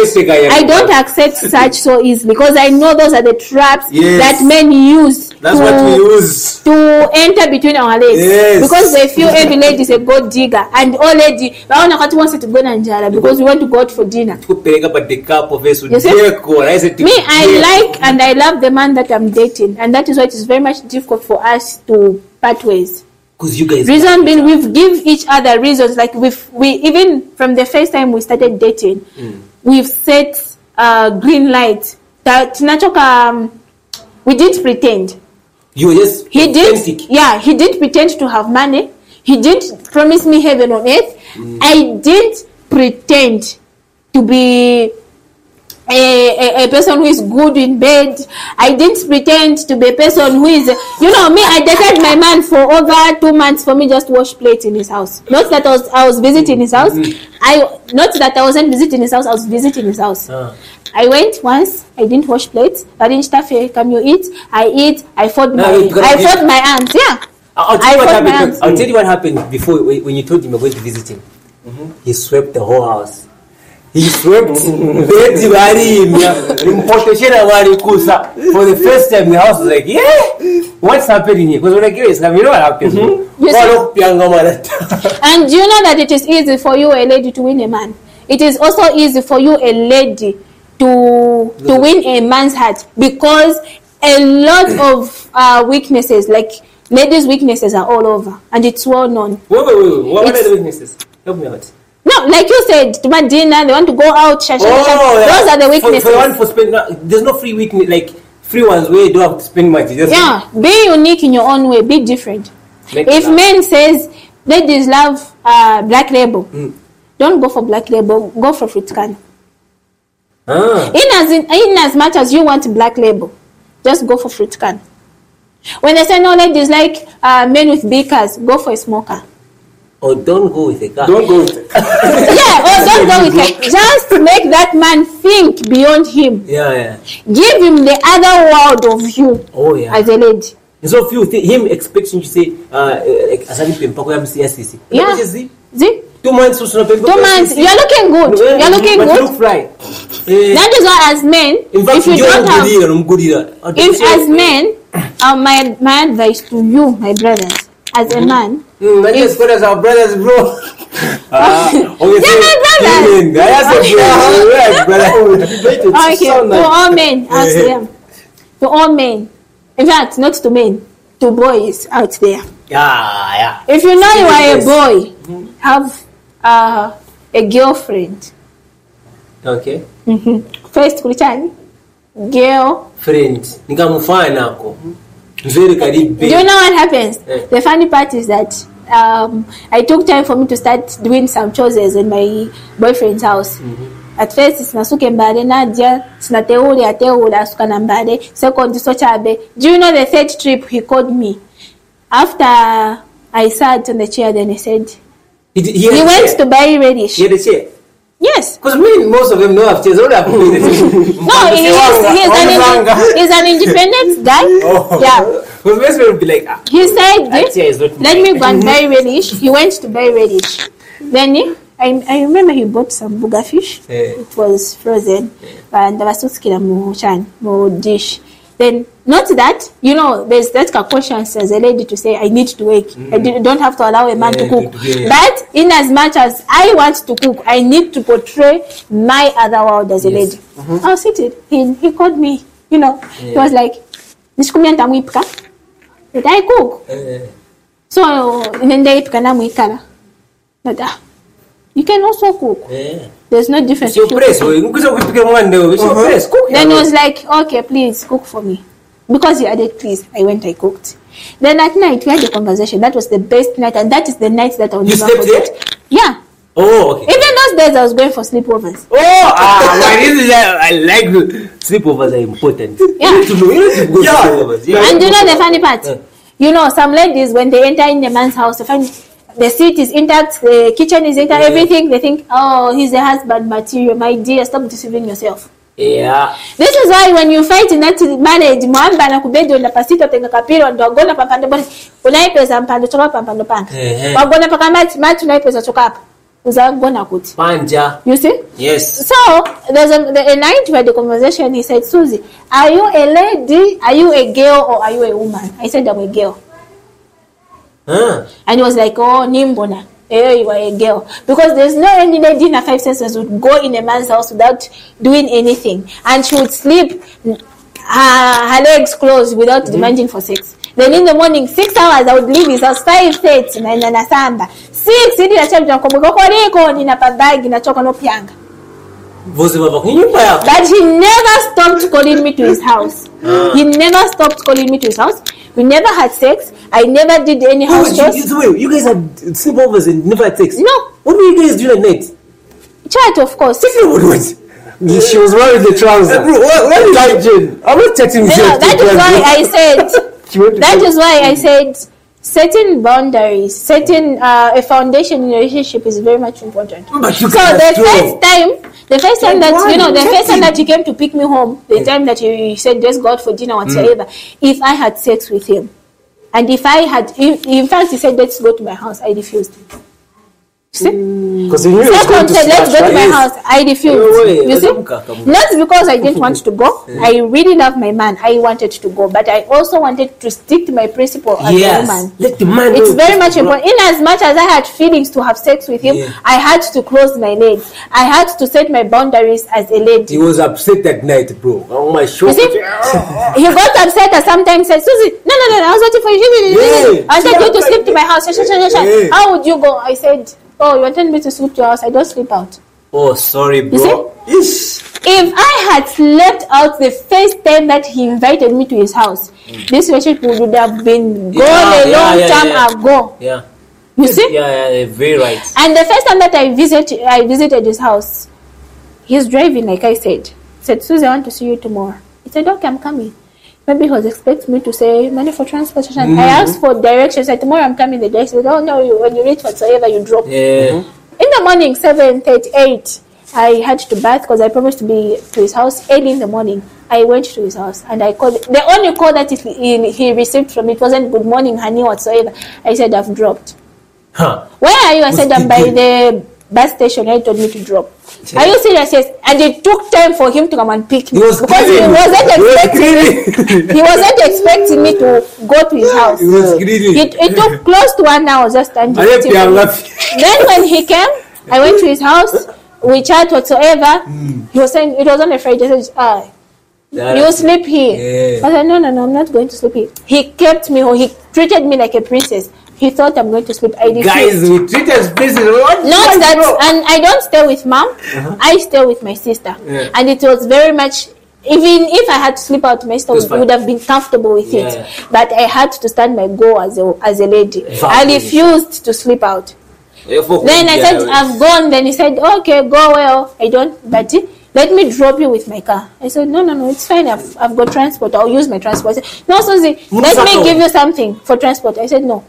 I don't accept such so easily because I know those are the traps Yes. that men use That's to, what we use. to enter between our legs. Yes. Because they feel every lady is a gold digger and all lady, baona kati wants to go Nanjala because we want to go out for dinner. kupeleka pa dekapo vesu You see? deko naise Me, I like and I love the man that I'm dating, and that is why it is very much difficult for us to part ways. Because you guys Reason being, we've give each other reasons. Like we've we even from the first time we started dating, we've set uh, green light. That um, we did pretend. you were just He did, yeah, he did pretend to have money. He did promise me heaven on earth. I didn't pretend to be a, a, a person who is good in bed. I didn't pretend to be a person who is, you know, me. I dated my man for over two months for me just wash plates in his house. Not that I was I was visiting his house. I not that I wasn't visiting his house. I was visiting his house. Ah. I went once. I didn't wash plates. I didn't stuff it. Come you eat? I eat. I fold No, my I eat. fold my hands. Yeah. I'll tell I you what fold my happened. hands. I'll tell you what happened before when when you told him you're going to visit him. He swept the whole house. He swept bedi varimya mpoteshera varikusa for the first time the house was like yeah what's happening here? Because when I get it you know what happens. You see- Walokupyanga marata. And do you know that it is easy for you, a lady, to win a man? It is also easy for you, a lady, to to win a man's heart because a lot of uh, weaknesses, like ladies' weaknesses, are all over, and it's well known. wait wait wait what, what are the weaknesses? Help me out No, like you said, to my dinner, they want to go out. Sha, sha, sha. Oh, yeah. Those are the For- weaknesses. For, one for spend, no, there's no free weakness like free ones where you don't have to spend much. yeah, be unique in your own way. Be different. Make if love. men says ladies love uh, black label, Mm. don't go for black label. Go for fruit can. Ah. In as in, in as much as you want black label, just go for fruit can. When they say no ladies like uh, men with beakers, go for a smoker. Or Oh, don't go with a car. Don't go with it. yeah, or don't go with it. Just make that man think beyond him. Yeah, yeah. Give him the other world of you Oh, yeah. as a lady. so few th- him expecting you to say uh, like asalipe mpako ya msi ya sisi Yeah. Unajua zi- See? two months usuna pembe Two months. You're looking good. You're looking but good. look fly eh That is why, as men, in fact if you ndio don't have, mgulira nomgulira if as men, uh, my my advice to you, my brothers, as a man, Mm, not just brothers, our brothers, bro. Ah, okay, They're my brothers. women, I say bro, we are brothers. okay, sound to like- all men out Yeah. there, to all men, in fact, not to men, to boys out there. Yeah, yeah. If you know you are a boy, have uh, a girlfriend. Okay. First, kulichani girl. Friend, nikamufana ako. Very karibu. Do you know what happens? Yeah. The funny part is that um, I took time for me to start doing some chores in my boyfriend's house. At first, sinasuke mbale naja sinateule ateule asuka na mbale second so chabe. Do you know the third trip he called me? After I sat on the chair, then he said He, he, he went chair. to buy radish. He had a chair. Yes. Because me, most of them know have chairs. I've to pay the chair. No, he is, he's, an indi- he's an independent guy. Oh. Yeah. Because most people be like, ah, He said, that chair is not let me go and buy radish. He went to buy radish. Then he, I, I remember he bought some buga fish. Yeah. It was frozen. And ndabasukira mu chan, mu dish. Then, not that, you know, there's that conscience as a lady to say, I need to work. I di- don't have to allow a man to cook. yeah. But, in as much as I want to cook, I need to portray my other world as a Yes. lady. I was seated. He, he called me, you know, he was like, nishikumia ntamwipika. Did I cook? Eh, So nendaipika namwikala. But ah, you can also cook. eh. There's no difference. It's your if you press. cook. we- Nkuza kupika mwande, it's your press. Cook. Then he was like, okay, please cook for me. Because he added please, I went, I cooked. Then at night we had a conversation. That was the best night, and that is the night that I will You never slept forget. Yeah. Oh, okay. Even those days I was going for sleepovers. Oh, ah, my reason is that I like sleepovers are important. Yeah. You need to know. You need to go Yeah. sleepovers. Yeah. And you know the funny part? Yeah. You know, some ladies, when they enter in the man's house, they find the seat is intact, the kitchen is intact, Yeah. everything. They think, oh, he's a husband material. My dear, stop deceiving yourself. Yeah. This is why when you fight in that marriage, mwamba na kubedi onda pasito tenga kapiro ndo agona pampando basi unaipeza mpando choka pampando panga. Ehe. Wagona paka mati mati unaipeza choka hapa. Uzagona kuti. Panja. You see? Yes. So there's a, the, a night where the conversation he said, Susie, are you a lady? Are you a girl or are you a woman? I said I'm a girl. Huh. And he was like, Oh, Nimbona. Eh, you are a girl. Because there's no any lady in her five senses would go in a man's house without doing anything. And she would sleep her, her legs closed without demanding for sex. Then in the morning, six hours, I would leave his house, five thirty, na inanasamba. Six, ili na chapter kumbuka koriko, nina pabagi, na choko no pyanga. Vozi baba kwenye nyumba yako. But he never stopped calling me to his house. He ah. never stopped calling me to his house. We never had sex. I never did any house you, chores. you, wait, you guys had sleepovers and never had sex? No. What were you guys doing at night? Chat, of course. What was She was wearing the trousers. Bro, what, what is Tight jean. I'm not touching No, you. that is why I said. She went to That bed. is why I said setting boundaries, setting uh, a foundation in a relationship is very much important. You So the first time, the first time that you know, the first time that he came to pick me home, the time that he said just go out for dinner whatsoever, if I had sex with him, and if I had, in, in fact, he said let's go to my house, I refused. See? Because he Second to said, let's go to my house. I refused. You see? Not because I didn't want to go. I really love my man. I wanted to go. But I also wanted to stick to my principle as a Yes. woman. Let the man It's very much important. In as much as I had feelings to have sex with him, Yeah. I had to close my legs. I had to set my boundaries as a lady. He was upset that night, bro. On my You see, he got upset and sometimes said, Susie, no, no, no, I was waiting for you. Yeah. I wanted you to sleep to my house. Yeah. How would you go? I said, Oh, you wanted me to sleep to your house. I don't sleep out. Oh, sorry, bro. Ish. If I had slept out the first time that he invited me to his house, mm. this relationship would have been gone Yeah, a yeah, long yeah, time yeah. ago. Yeah. You see? Yeah, yeah, yeah, very right. And the first time that I visit, I visited his house, he's driving, like I said. Said, Susie, I want to see you tomorrow. He said, okay, I'm coming. Maybe he was expecting me to say money for transportation. Mm-hmm. I asked for directions. I said, tomorrow I'm coming. The guy said, oh no, you, when you reach whatsoever, you drop. Yeah. In the morning, seven thirty-eight, I had to bath because I promised to be to his house early in the morning. I went to his house and I called. The only call that he, he received from it wasn't good morning, honey, whatsoever. I said, I've dropped. Huh. Where are you? I said, I'm by the bus station. He told me to drop. Are you serious? Yes. And it took time for him to come and pick me He was because he wasn't He was expecting he wasn't expecting me to go to his house. He was greedy. It, it took close to one hour just standing. I hope waiting you are for him. Then when he came, I went to his house. We chat whatsoever. He was saying it wasn't a Friday. I said, ah, you sleep here. Yeah. I said, no, no, no, I'm not going to sleep here. He kept me home. He treated me like a princess. He thought I'm going to sleep. I. Guys, we treat us business. What? Not that, and I don't stay with mom. I stay with my sister, Yeah. and it was very much. Even if I had to sleep out, my sister would, would have been comfortable with Yeah. it. But I had to stand my go as a as a lady. I refused to sleep out. Yeah, Then I said, I've gone. Then he said, okay, go well. I don't, but let me drop you with my car. I said, no, no, no, it's fine. I've, I've got transport. I'll use my transport. Said, no, Susie, let me give you something for transport. I said, no.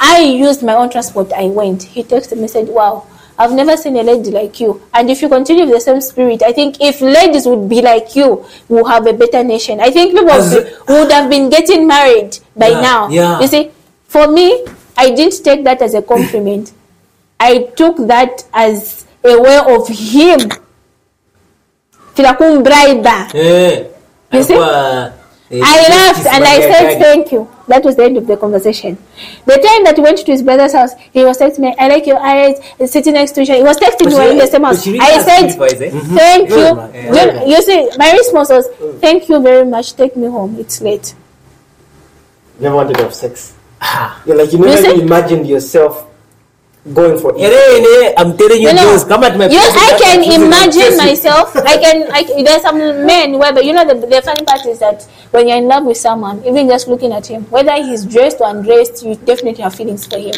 I used my own transport. I went. He texted me, said, wow. I've never seen a lady like you. And if you continue with the same spirit, I think if ladies would be like you, we'll have a better nation. I think people would, have been getting married by Yeah, now. yeah. You see, for me, I didn't take that as a compliment. I took that as a way of him. Yeah. You see? Alikuwa, I laughed and I said guy. thank you. That was the end of the conversation. The time that he went to his brother's house, he was texting me, I like your eyes, sitting next to each other. He was texting me But we were in the same house. really I said, you for it? Mhm. thank you. man. Yeah, You- You, see, my response was, thank you very much. Take me home. It's late. Never wanted to have sex. Ah. You're like you You never see? imagined yourself going for eh, it. I'm telling you, You know, girls, come at my you, place, I can imagine myself. I can. I, can- there's some men where, but you know, the, the funny part is that when you're in love with someone, even just looking at him, whether he's dressed or undressed, you definitely have feelings for him.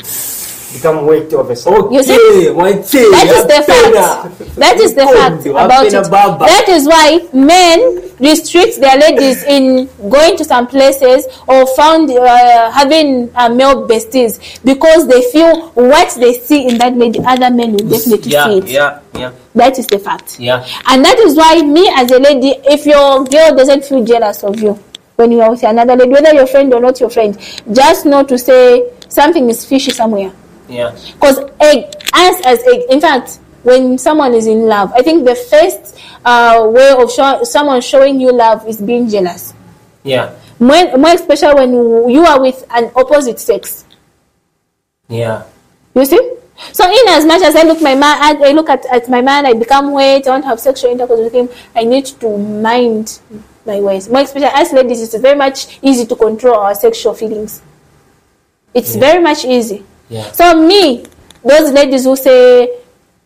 Become weight of a soul. You see? Okay, mwache, That is the fact. That is the fact about it. That is why men restrict their ladies in going to some places or found uh, having uh, male besties because they feel what they see in that lady, other men will definitely yeah, see it. yeah, yeah, That is the fact. yeah. And that is why me as a lady, if your girl doesn't feel jealous of you when you are with another lady, whether your friend or not your friend, just know to say something is fishy somewhere. Yeah. Because us as a, in fact, when someone is in love, I think the first uh, way of show, someone showing you love is being jealous. Yeah. More, more especially when you are with an opposite sex. Yeah. You see? So in as much as I look my man, I look at, at my man, I become wet, I want to have sexual intercourse with him, I need to mind my ways. More especially as ladies, it's very much easy to control our sexual feelings. It's very much easy. Yeah. So me, those ladies who say,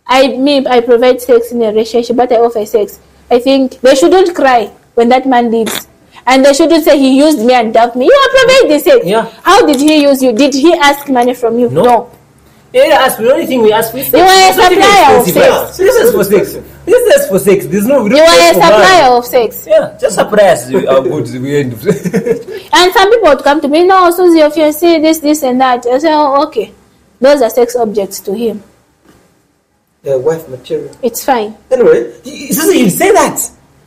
I me I provide sex in a relationship, but I offer sex. I think they shouldn't cry when that man leaves. And they shouldn't say he used me and dumped me. You are providing sex. Yeah. How did he use you? Did he ask money from you? No. Yeah, ask the only thing we ask for is You are a supplier of sex. This is for sex. This is for sex. There's no. we don't You are a for money. supplier of sex. Yeah, just supply us our goods. We end. And some people would come to me, no, Susie, your fiancé, this, this, and that. I say, oh, okay. Those are sex objects to him. Yeah, wife material. It's fine. Anyway, Susan, you say that.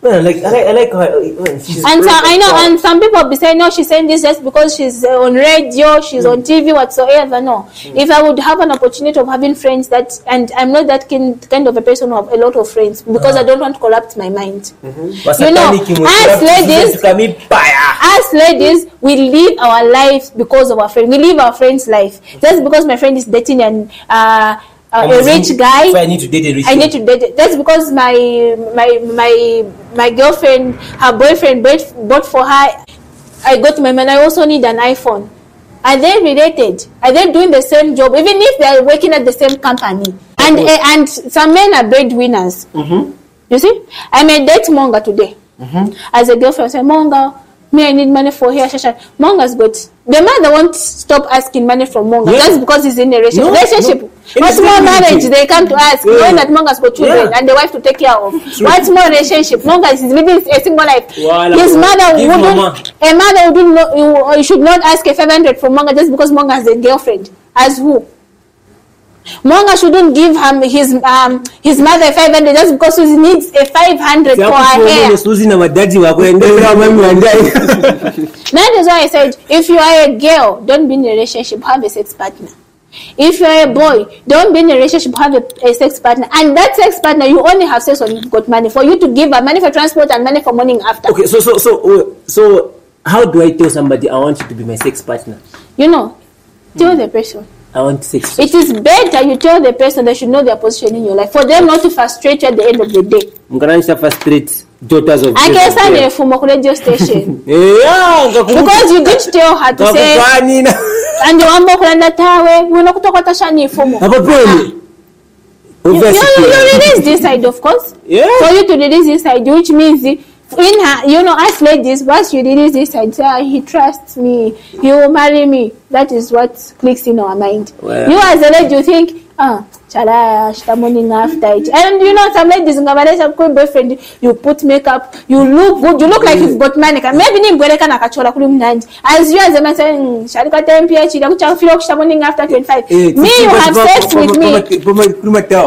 Man, like I like, I like her. uh, She's And so. I know, and some people be saying, no, she's saying this just because she's uh, on radio, she's on TV, whatsoever. No. If I would have an opportunity of having friends that, and I'm not that kind, kind of a person who have a lot of friends because I don't want to corrupt my mind. You know, as ladies- As ladies, we live our lives because of our friend. We live our friend's life. Just because my friend is dating an, uh, uh, a rich guy, So I need to date a rich. I guy. need to date. That's because my my my my girlfriend, her boyfriend bought, bought for her. I got my man. I also need an iPhone. Are they related? Are they doing the same job? Even if they are working at the same company, and eh, and some men are breadwinners. You see, I may date Monga today as a girlfriend. I say Monga, me I need money for hair. Shasha. Monga's got the man won't stop asking money from Monga Yeah. just because he's in a relationship. No, relationship. no. What's more marriage? They come to ask Yeah. knowing that Monga's got children Yeah. and the wife to take care of. What's more relationship? Monga is living a single life. His mother Give wouldn't. mama. A mother wouldn't. Know, you, you should not ask a 500 from Monga just because Monga has a girlfriend. As who? Mwanga shouldn't give him his um, his mother 500 just because he needs a 500 for her hair. suzi na madadi wako endera mami wandai That is why I said, if you are a girl, don't be in a relationship, have a sex partner. If you are a boy, don't be in a relationship, have a, a sex partner. And that sex partner, you only have sex when you've got money. For you to give her money for transport and money for morning after. okay so so so uh, so how do i tell somebody i want you to be my sex partner You know, tell the person. I want sex It is better you tell the person they should know their position in your life for them not to frustrate you at the end of the day. mukananisha frustrate daughters of akesa Yeah. nefumo ku radio station. Yeah, because you did tell her to say ngakukwanina andi wamba okulanda tawe wino kutokota shanifumo apapeni You, you, Obviously, you release this side, of course. Yeah. For you to release this side, which means in her, you know, us ladies, once you release this "Ah, he trusts me, he will marry me. That is what clicks in our mind. Well. You as a lady, you think, ah, chala, shita morning after it. And you know, some ladies, ngabalisha kwa boyfriend, you put makeup, you look good, you look like you've got money. Maybe ni mbweleka na kachola kuli mnandi. As you as a man saying, shalika tempia, chida kuchafilo morning after 25. Eh, me, you have sex with me. me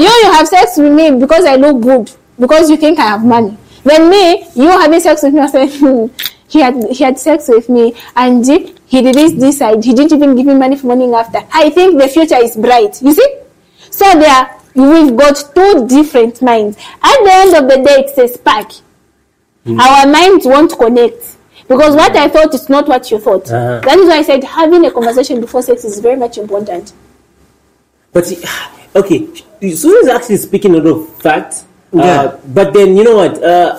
You, you have sex with me because I look good, because you think I have money. Then me, you having sex with me, I said, hmm, he had he had sex with me, and he did this this side. He didn't even give me money for morning after. I think the future is bright. You see? So there, we've got two different minds. At the end of the day, it's a spark. Our minds won't connect. Because what I thought is not what you thought. Uh-huh. That is why I said having a conversation before sex is very much important. But okay, Susan is actually speaking out of fact. Yeah. Uh, but then you know what? Uh,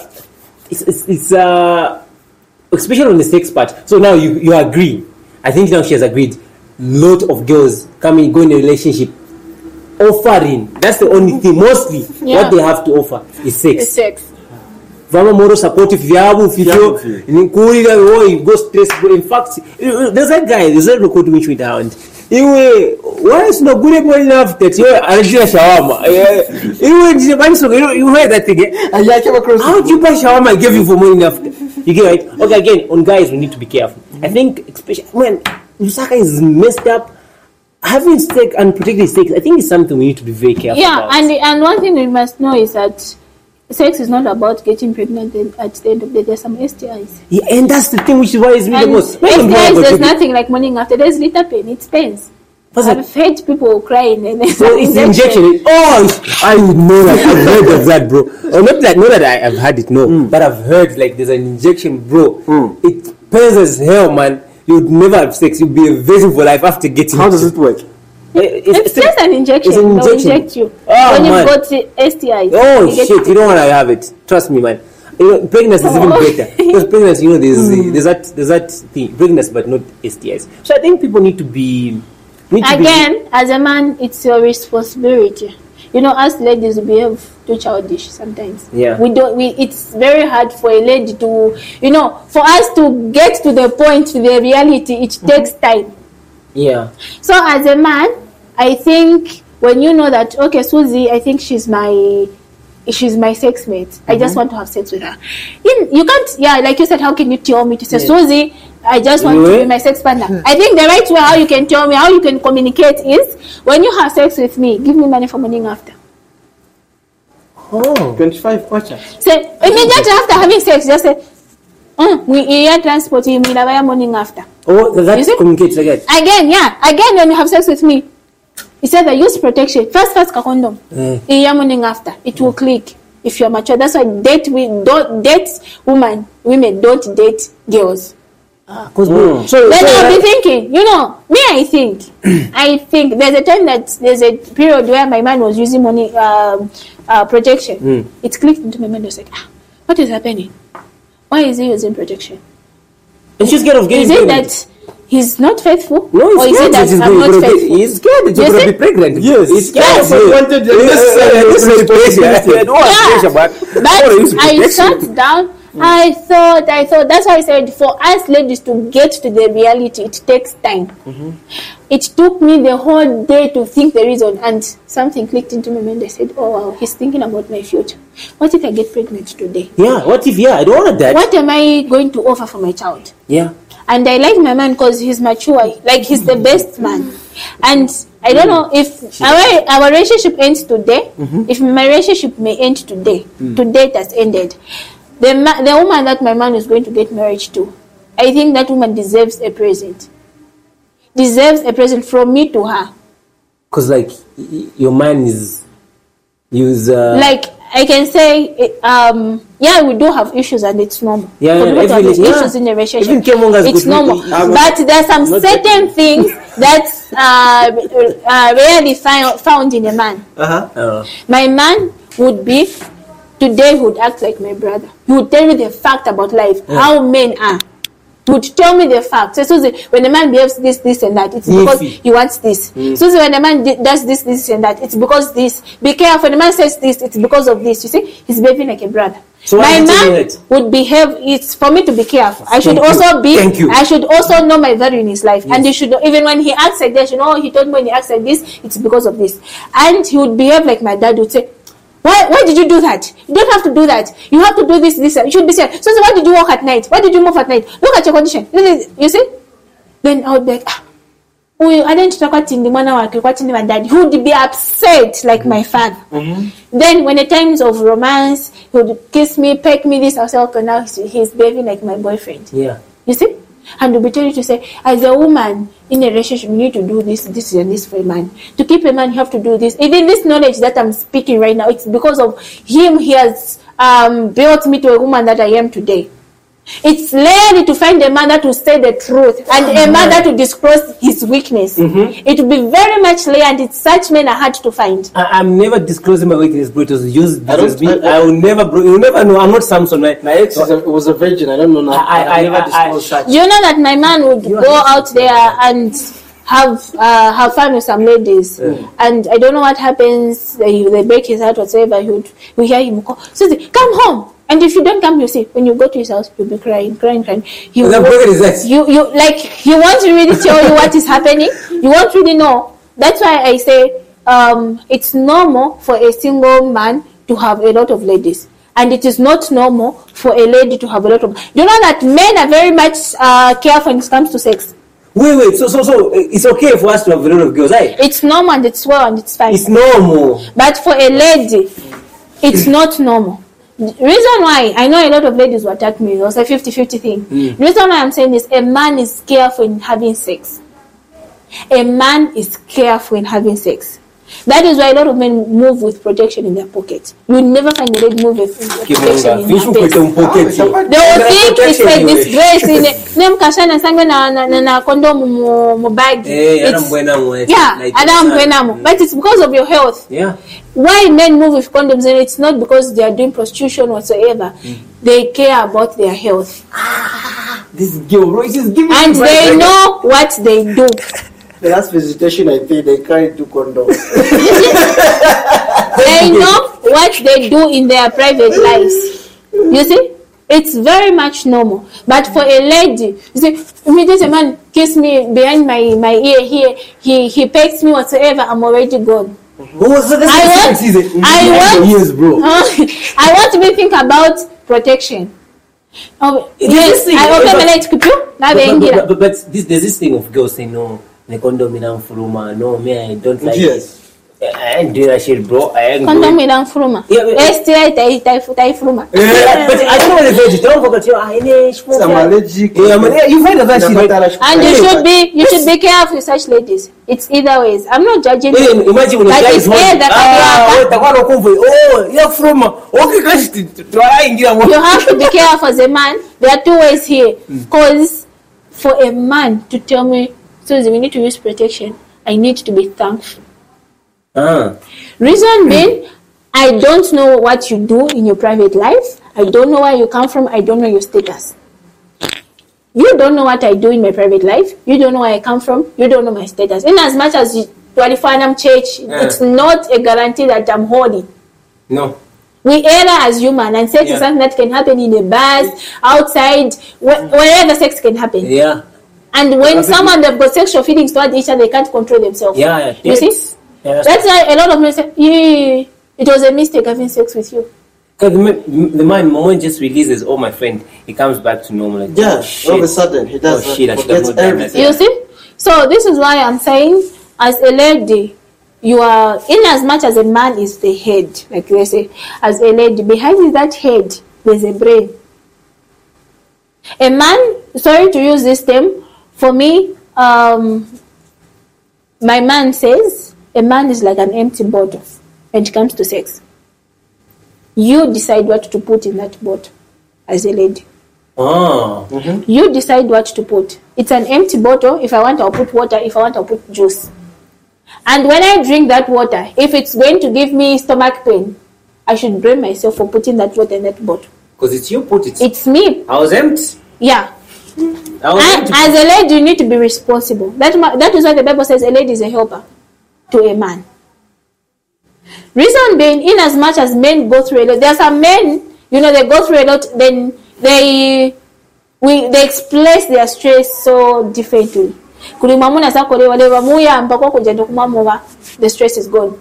it's it's, it's uh, especially on the sex part. So now you you agree. I think now she has agreed. Lot of girls coming go in a relationship, offering. That's the only thing. Mostly, Yeah. what they have to offer is sex. It's sex. vama moro supportive vyavo Vyavo fivyo vyo. nikuurira oi go stress in fact there's a guy there's a record which went around iwe why is no good enough that iwe anajira shawama Eh, iwe ndine maniso you know you heard that thing eh? And yeah, I came across how do you buy shawarma I gave you for morning after you get right? Okay again on guys we need to be careful. I think especially when Lusaka is messed up. Having sex unprotected sex I think it's something we need to be very careful Yeah, about. and and one thing we must know is that sex is not about getting pregnant then at the end of the day there's some STIs. yeah, and that's the thing which worries me the most When STIs there's to nothing like morning after there's little pain, it pains. What's that? I've heard people crying and there's So it's the injection. Oh, I know that. I've heard of that, bro. Or not that, not that I have had it, no. But I've heard like there's an injection, bro. Mm. It pains as hell, man. You'd never have sex. You'd be a virgin for life after getting. How does it work? It- It's, just an injection. It's an They'll injection. inject you Oh, when man. you've got STIs. Oh You shit! You don't want to have it. Trust me, man. You know, pregnancy is even Oh. better because pregnancy, you know, there's hmm. there's that there's that thing, pregnancy, but not STIs. So I think people need to be need to be- Again, as a man, it's your responsibility. You know, us ladies we behave too childish sometimes. Yeah. We don't. We. It's very hard for a lady to, you know, for us to get to the point, to the reality. It takes time. yeah. So as a man, I think when you know that okay, Susie, I think she's my she's my sex mate. I just want to have sex with her. You, you can't yeah, like you said, how can you tell me to say Yeah. Susie, I just want to be my sex partner. I think the right way how you can tell me, how you can communicate is when you have sex with me, give me money for morning after. Oh. 25 kwacha. Say immediately after having sex, just say mm, we air transport you mean morning after. Oh, You that see? communicates again. Again, yeah. Again, when you have sex with me, he said that use protection. First, first, ka condom. Mm. In your morning after, it will click if you're mature. That's why date we don't date women. Women don't date girls. Because Mm. so, Then so I'll that- be thinking, you know, me. I think, I think there's a time that there's a period where my man was using money um, uh, protection. Mm. It clicked into my mind. I was like, ah, what is happening? Why is he using protection? and she's scared of getting Is it pregnant. that he's not faithful, No, or he's is scared that that he's I'm going not to be, faithful? he's scared that You you're going to be pregnant. Yes. he's scared. Yes, I wanted the necessary responsibility. I don't want Yeah. pressure, but But I wanna use I protection. sat down. Mm. I thought, I thought. That's why I said, for us ladies to get to the reality, it takes time. Mm-hmm. It took me the whole day to think the reason, and something clicked into my mind. I said, "Oh wow, he's thinking about my future. What if I get pregnant today? Yeah, what if, yeah, I don't want that. What am I going to offer for my child?" Yeah. And I like my man because he's mature. Like he's the best man. And I don't know if our, our relationship ends today. If my relationship may end today, today it has ended. The ma- the woman that my man is going to get married to, I think that woman deserves a present. Deserves a present from me to her. Because like your man is, use uh, like I can say, um, yeah, we do have issues and it's normal. Yeah, yeah, people to have every- yeah. issues in a relationship. It's normal. But there are some certain things that uh, uh, rarely fi- found in a man. Uh-huh. uh, My man would be today would act like my brother. He would tell me the fact about life, how men are. Would tell me the facts. So, Susie, when a man behaves this, this, and that, it's because he wants this. Mm. Susie, when a man does this, this, and that, it's because this. Be careful. When a man says this, it's because of this. You see, he's behaving like a brother. So my you man would behave. It's for me to be careful. I should Thank you. also be. Thank you. I should also know my value in his life, and he should even when he acts like this, you know, he told me when he acts like this, it's because of this, and he would behave like my dad would say. Why, why did you do that? You don't have to do that. You have to do this, this. You should be said. So, so why did you walk at night? Why did you move at night? Look at your condition. You see? Then I would be like, ah, huyu anayenitaka kwa tindi mwana wake kwa tindi wa dad he would be upset like my father then when the times of romance he would kiss me peck me this I was like okay now he's, he's behaving like my boyfriend yeah. you see and to be telling you to say as a woman in a relationship you need to do this this and this for a man. To keep a man you have to do this. Even this knowledge that i'm speaking right now it's because of him he has um, built me to a woman that i am today it's rarely to find a mother to say the truth and a mother to disclose his weakness. It will be very much rare, and it's such men are hard to find. I, I'm never disclosing my weakness, bro. It was used I don't- as me. I- I, will never, bro. You'll never know. I'm not Samson, right? My ex is a, was a virgin. I don't know now. I- I- I, never I- I- disclosed such. You know that my man would You go out there and have uh, have fun with some ladies, and I don't know what happens. They, they break his heart, whatever. He would we hear him call, Susie, come home. And if you don't come, you see, when you go to his house, you'll be crying, crying, crying. That will- broken his eyes? you you like he won't really tell you what is happening. You won't really know. That's why I say um, it's normal for a single man to have a lot of ladies. And it is not normal for a lady to have a lot of. You know that men are very much uh, careful when it comes to sex. Wait, wait. So, so, so, it's okay for us to have a lot of girls, right? It's normal and it's well and it's fine. It's normal. But for a lady, it's not normal. The reason why I know a lot of ladies will attack me, it was a 50 50 thing. The reason why I'm saying this a man is careful in having sex. A man is careful in having sex. That is why a lot of men move with protection in their pocket. You will never find a lady move with with protection in Fish her with face. pocket. They will That's think it's protection a anyway. disgrace in ne mkashana sangwe na na, na, na condom mu, mu bag. Eh, It's- anambwena mwe. yeah, Like, Adam uh, Buenamo. But it's because of your health Yeah. why men move with condoms and it's not because they are doing prostitution whatsoever they care about their health This girl, bro, she's giving and they know what they do The last visitation I paid, they carried two condoms. they know what they do in their private lives you see it's very much normal but for a lady you see immediately a man kiss me behind my my ear here he he pecks me whatsoever i'm already gone I want-. I want- the ears, bro. I want to be think about protection. Oh, yes, I open my light. Now But, but, but, but, but this, there's this thing of girls saying, no, the condom in Furuma, no, me, I don't like Yes. it. I ain't doing that shit, bro. I ain't Condom going. Eh, ila furuma. Yeah, but- STI tai tai tai furuma. Yeah, but I don't want to veg. Don't forget your eye. I'm allergic. Yeah, man, yeah, you've heard of that shit, right? And you should be you should be careful with such ladies. It's either ways. I'm not judging. Yeah, you. imagine when a But guy it's is horny. either Ah, kadiaka. wait, takwano kumva. Oh, yeah, from okay, guys, twaingira You have to be careful as a man. There are two ways here. Hmm. Because for a man to tell me, Susie, we need to use protection, I need to be thankful. Ah, Reason being, I don't know what you do in your private life. I don't know where you come from. I don't know your status. You don't know what I do in my private life. You don't know where I come from. You don't know my status. In as much as you Twalifanam church, Yeah. it's not a guarantee that I'm holy. no. We err as human, and sex Yeah. is something that can happen in a bus, outside, wh- wherever sex can happen. Yeah. And when Happen- someone they've got sexual feelings toward each other, they can't control themselves. Yeah, yeah. You see? Yeah, that's That's why a lot of men say, yeah, it was a mistake having sex with you. Because the, man- the man, moment just releases, oh, my friend, he comes back to normal. Like, Yeah, oh, shit. all of a sudden he does Oh, that, shit, I should have forgets not done that. everything. You see? So this is why I'm saying as a lady, you are in as much as a man is the head, like they say, as a lady, behind that head there's a brain. A man, sorry to use this term, for me, um, my man says a man is like an empty bottle when it comes to sex. You decide what to put in that bottle as a lady. Oh. You decide what to put. It's an empty bottle. If I want, I'll put water. If I want, I'll put juice. And when I drink that water, if it's going to give me stomach pain, I should blame myself for putting that water in that bottle. Because it's you put it. It's me. I was empty. Yeah. And as a lady, you need to be responsible. That, that is why the Bible says a lady is a helper to a man. Reason being, in as much as men go through a lot, there are some men, you know, they go through a lot, then they we they express their stress so differently. kuli mwamuna sakolewa lero muyamba kwa kugenda kumwamuba the stress is gone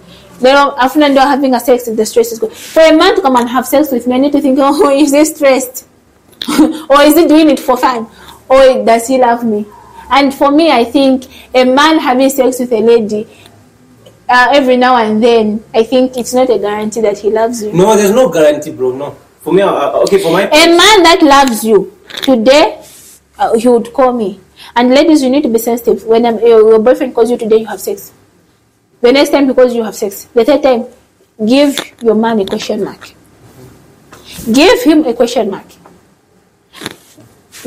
lero afuna ndio having a sex the stress is gone for a man to come and have sex with me i need to think oh is he stressed or is he doing it for fun or does he love me and for me i think a man having sex with a lady uh, every now and then i think it's not a guarantee that he loves you No, there's no guarantee, bro. No. For me, uh, okay, for my. a man that loves you today uh, he would call me and ladies you need to be sensitive when um, your, your boyfriend calls you today you have sex the next time he calls you you have sex the third time give your man a question mark give him a question mark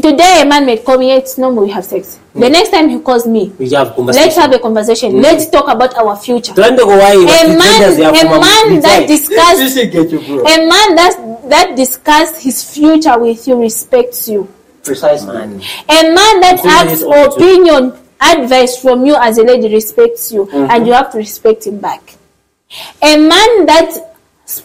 today a man may call me it's normal we have sex the hmm. next time he calls me We have conversation. let's have a conversation hmm. let's talk about our future Tuende kwa wai, a man, a man that pretend. discuss This should get you, a man that that discuss his future with you respects you Precisely. Hmm. Man. a man that asks is opportune. opinion advice from you as a lady respects you mm-hmm. and you have to respect him back a man that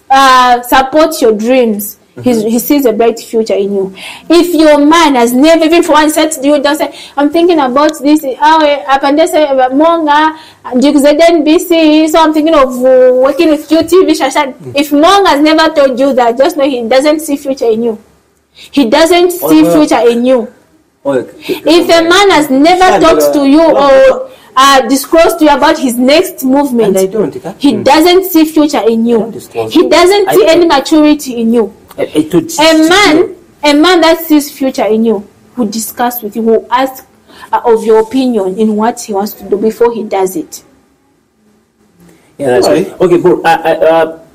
uh, supports your dreams He's, he sees a bright future in you. If your man has never even for one sat you down say, I'm thinking about this, how apande say monga then BC, so I'm thinking of uh, working with you TV Shashan. If Monga has never told you that, just know he doesn't see future in you. He doesn't see well. future in you. Oh, If a man has never talked to you or uh, disclosed to you about his next movement, And I don't, okay? he doesn't see future in you. He doesn't see any maturity in you. I, I told A man, a man that sees future in you, who discuss with you, who ask uh, of your opinion in what he wants to do before he does it. Yeah, that's Alright. right. Okay, bro. I, I, uh,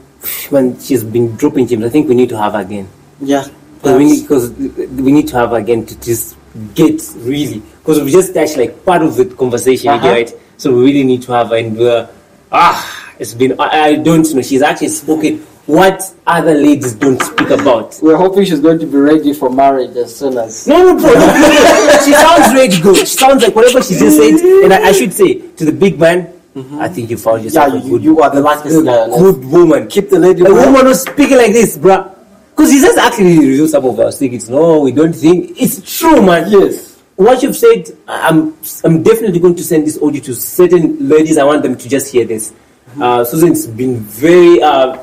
man, she's been dropping gems. I think we need to have her again. Yeah. Because we need, because we need to have her again to just get really because we just touched like part of the conversation, Uh-huh. right? So we really need to have her, and we're ah, it's been I, I don't know. She's actually spoken what other ladies don't speak about. We're hoping she's going to be ready for marriage as soon as. No, no, bro. no, no, she sounds really good. She sounds like whatever she just said. And I, I should say to the big man, I think you found yourself Yeah, a you- good, you are the luckiest guy good woman. Keep the lady. A man. woman was speaking like this, bruh. Because he just actually revealed some of our secrets. No, we don't think it's true, man. Yes. What you've said, I'm I'm definitely going to send this audio to certain ladies. I want them to just hear this. Uh, Susan's been very uh,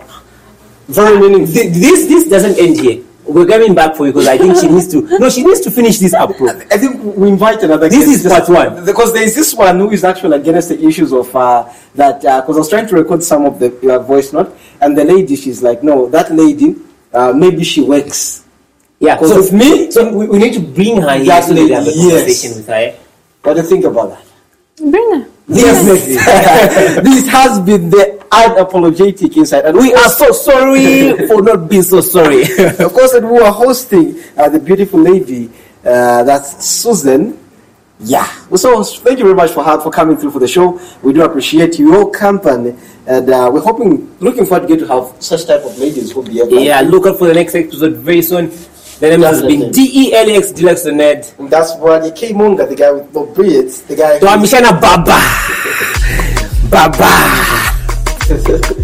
Very meaningful. th- this this doesn't end here. We're coming back for you because I think she needs to. No, she needs to finish this up, bro. I think we invite another. This guest is part one. because there is this one who is actually against the issues of uh, that. Because I was trying to record some of the uh, voice note, and the lady, she's like, no, that lady, uh, maybe she works. Yeah. 'Cause So with me- so we, we need to bring her here That so that we have a lady, yes. conversation with her. eh? What do you think about that? Bring her. Definitely. this has been the unapologetic insight, and we are so sorry for not being so sorry. of course, and we were hosting uh, the beautiful lady, uh, that's Susan. Yeah. So thank you very much for her, for coming through for the show. We do appreciate your company, and uh, we're hoping, looking forward to get to have such type of ladies who be able. yeah, look out for the next episode very soon. The name has been. D E L X Deluxe Ned. That's what the K Munga, the guy with no beards, the guy. Tuamishana Baba. Baba. es, es